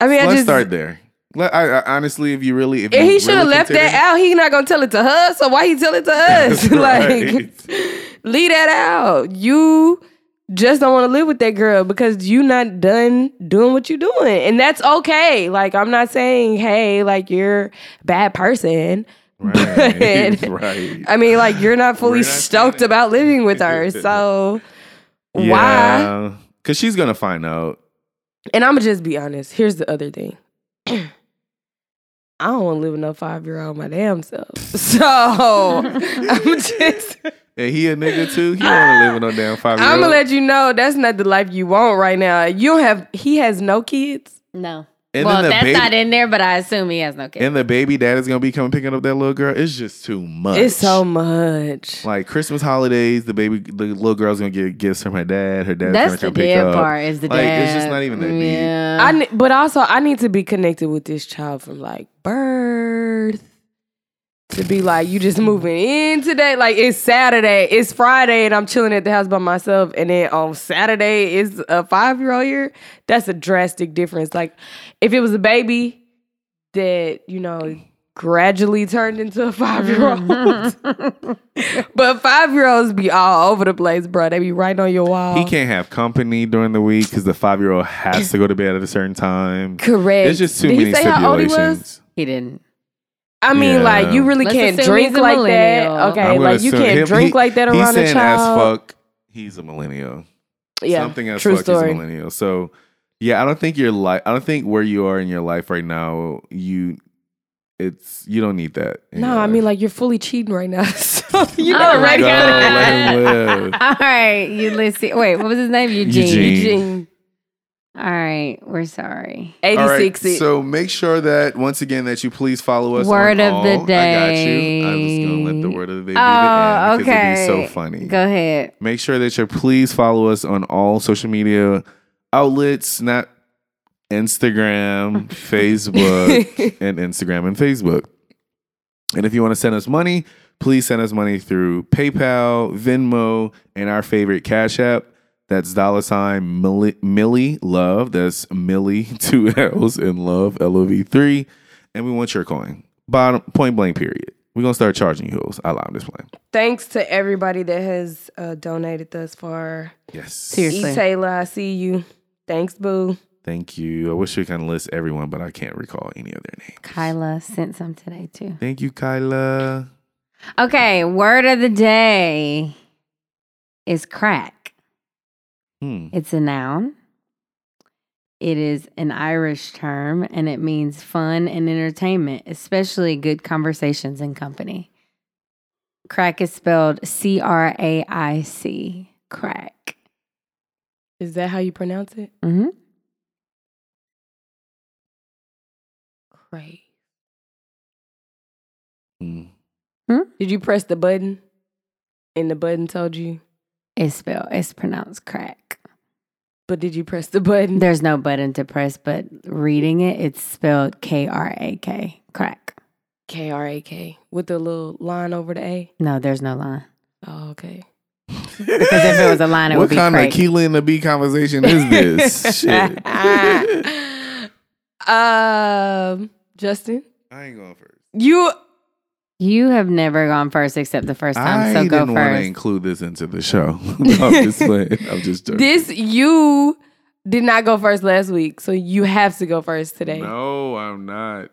I mean, I let's just start there. Let, I, I, honestly, if you really, if And he should have really left that out. He not gonna tell it to her, so why he tell it to [LAUGHS] us? [LAUGHS] Like, [LAUGHS] leave that out. You just don't want to live with that girl because you not done doing what you're doing, and that's okay. Like, I'm not saying, hey, like you're a bad person. Right, But- [LAUGHS] right. I mean, like you're not fully not stoked about living with her, [LAUGHS] so why? Because she's gonna find out. And I'm gonna just be honest. Here's the other thing. [CLEARS THROAT] I don't want to live with no five year old my damn self. [LAUGHS] So I'm just And he a nigga too. He don't want to live with no damn five year old. I'm gonna let you know that's not the life you want right now. You don't have he has no kids. No. And well, the that's baby- not in there, but I assume he has no kids. and the baby dad is gonna be coming picking up that little girl. It's just too much. It's so much. like Christmas holidays. The baby, the little girl's gonna get gifts from her dad. Her dad's that's gonna come pick dead up. part. Is the Like, dad? it's just not even that deep. yeah. I ne- but also I need to be connected with this child from like birth. To be like, you just moving in today. Like it's Saturday, it's Friday, and I'm chilling at the house by myself. And then on Saturday is a five year old here. That's a drastic difference. Like if it was a baby that, you know, gradually turned into a five year old. [LAUGHS] but five year olds be all over the place, bro. They be right on your wall. He can't have company during the week because the five year old has to go to bed at a certain time. Correct. There's just too Did he many say how old he was? he didn't. I mean, Yeah. like you really Let's can't drink like that. Okay, like you can't him- drink he- like that he's around a saying child. as fuck. He's a millennial. Yeah, Something as true fuck. story. He's a millennial. So yeah, I don't think your life. I don't think where you are in your life right now. You, it's you don't need that. No, your I mean like you're fully cheating right now. [LAUGHS] so you Oh gotta my ready Go, for that. let him live. [LAUGHS] All right, Ulysses. Wait, what was his name? Eugene. Eugene. Eugene, All right, we're sorry. All right, 86. it. so make sure that once again that you please follow us. Word on of the all- I got you. I was gonna let the word of the day be Oh, the end oh, because okay. it'd be so funny. Go ahead. Make sure that you please follow us on all social media outlets, not Instagram, [LAUGHS] Facebook, [LAUGHS] and Instagram and Facebook. And if you want to send us money, please send us money through PayPal, Venmo, and our favorite Cash App. That's dollar sign Millie, Millie Love. That's Millie [LAUGHS] two L's and Love L O V three. And we want your coin. Bottom point blank period. We're gonna start charging you hoes. I lie, I'm just playing. Thanks to everybody that has uh, donated thus far. Yes. Seriously. E. Taylor, I see you. Thanks, boo. Thank you. I wish we could list everyone, but I can't recall any of their names. Kyla sent some today too. Thank you, Kyla. Okay, word of the day is crack. Hmm. It's a noun. It is an Irish term and it means fun and entertainment, especially good conversations and company. Crack is spelled C R A I C. Crack. Is that how you pronounce it? hmm Great. Hmm. Did you press the button? And the button told you? It's spelled, it's pronounced crack. But did you press the button? There's no button to press, but reading it, it's spelled K R A K. Crack. K R A K with the little line over the A. No, there's no line. Oh, okay. Because if it was a line, it what would be kind crack. of Keela and the B conversation is this? [LAUGHS] Shit. [LAUGHS] um, Justin, I ain't going first. you You have never gone first except the first time, I so go didn't want to first. include this into the show. [LAUGHS] I'm just playing. I'm just joking. this you did not go first last week, so you have to go first today. no, I'm not.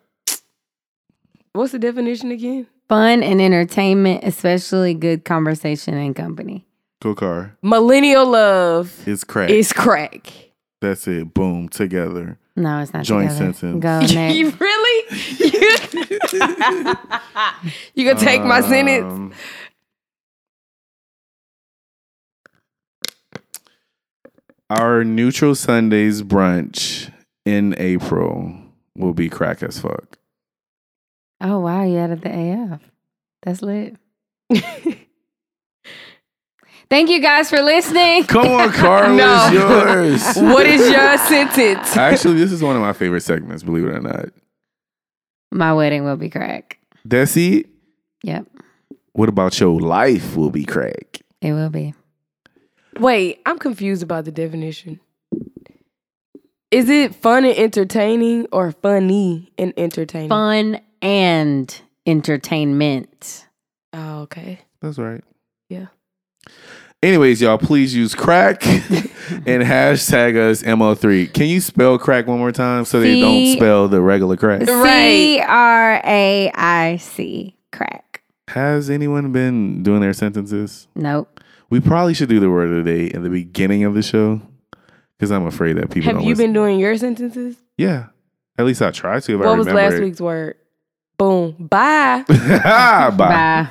What's the definition again? Fun and entertainment, especially good conversation and company. Go car. Millennial love It's crack. is crack. That's it. Boom. Together. No, it's not Joint together. sentence. Go [LAUGHS] you really? [LAUGHS] [LAUGHS] you gonna take my sentence? Um, Our neutral Sundays brunch in April will be crack as fuck. oh wow, you added the AF. That's lit. [LAUGHS] Thank you guys for listening. [LAUGHS] Come on, Cara. No. It's yours. what is your sentence? Actually, this is one of my favorite segments, believe it or not. My wedding will be crack. That's it. Yep, What about your life will be crack? it will be. Wait, I'm confused about the definition. Is it fun and entertaining or funny and entertaining? Fun and entertainment. Oh, okay. That's right. Yeah. Anyways, y'all, please use crack [LAUGHS] and hashtag us ML3. Can you spell crack one more time so they don't spell the regular crack? C R A I C. Crack. Has anyone been doing their sentences? Nope. We probably should do the word of the day in the beginning of the show because I'm afraid that people Have don't you listen. been doing your sentences? Yeah. At least I try to if I what was last it. week's word? Boom. Bye. [LAUGHS] Bye. Bye.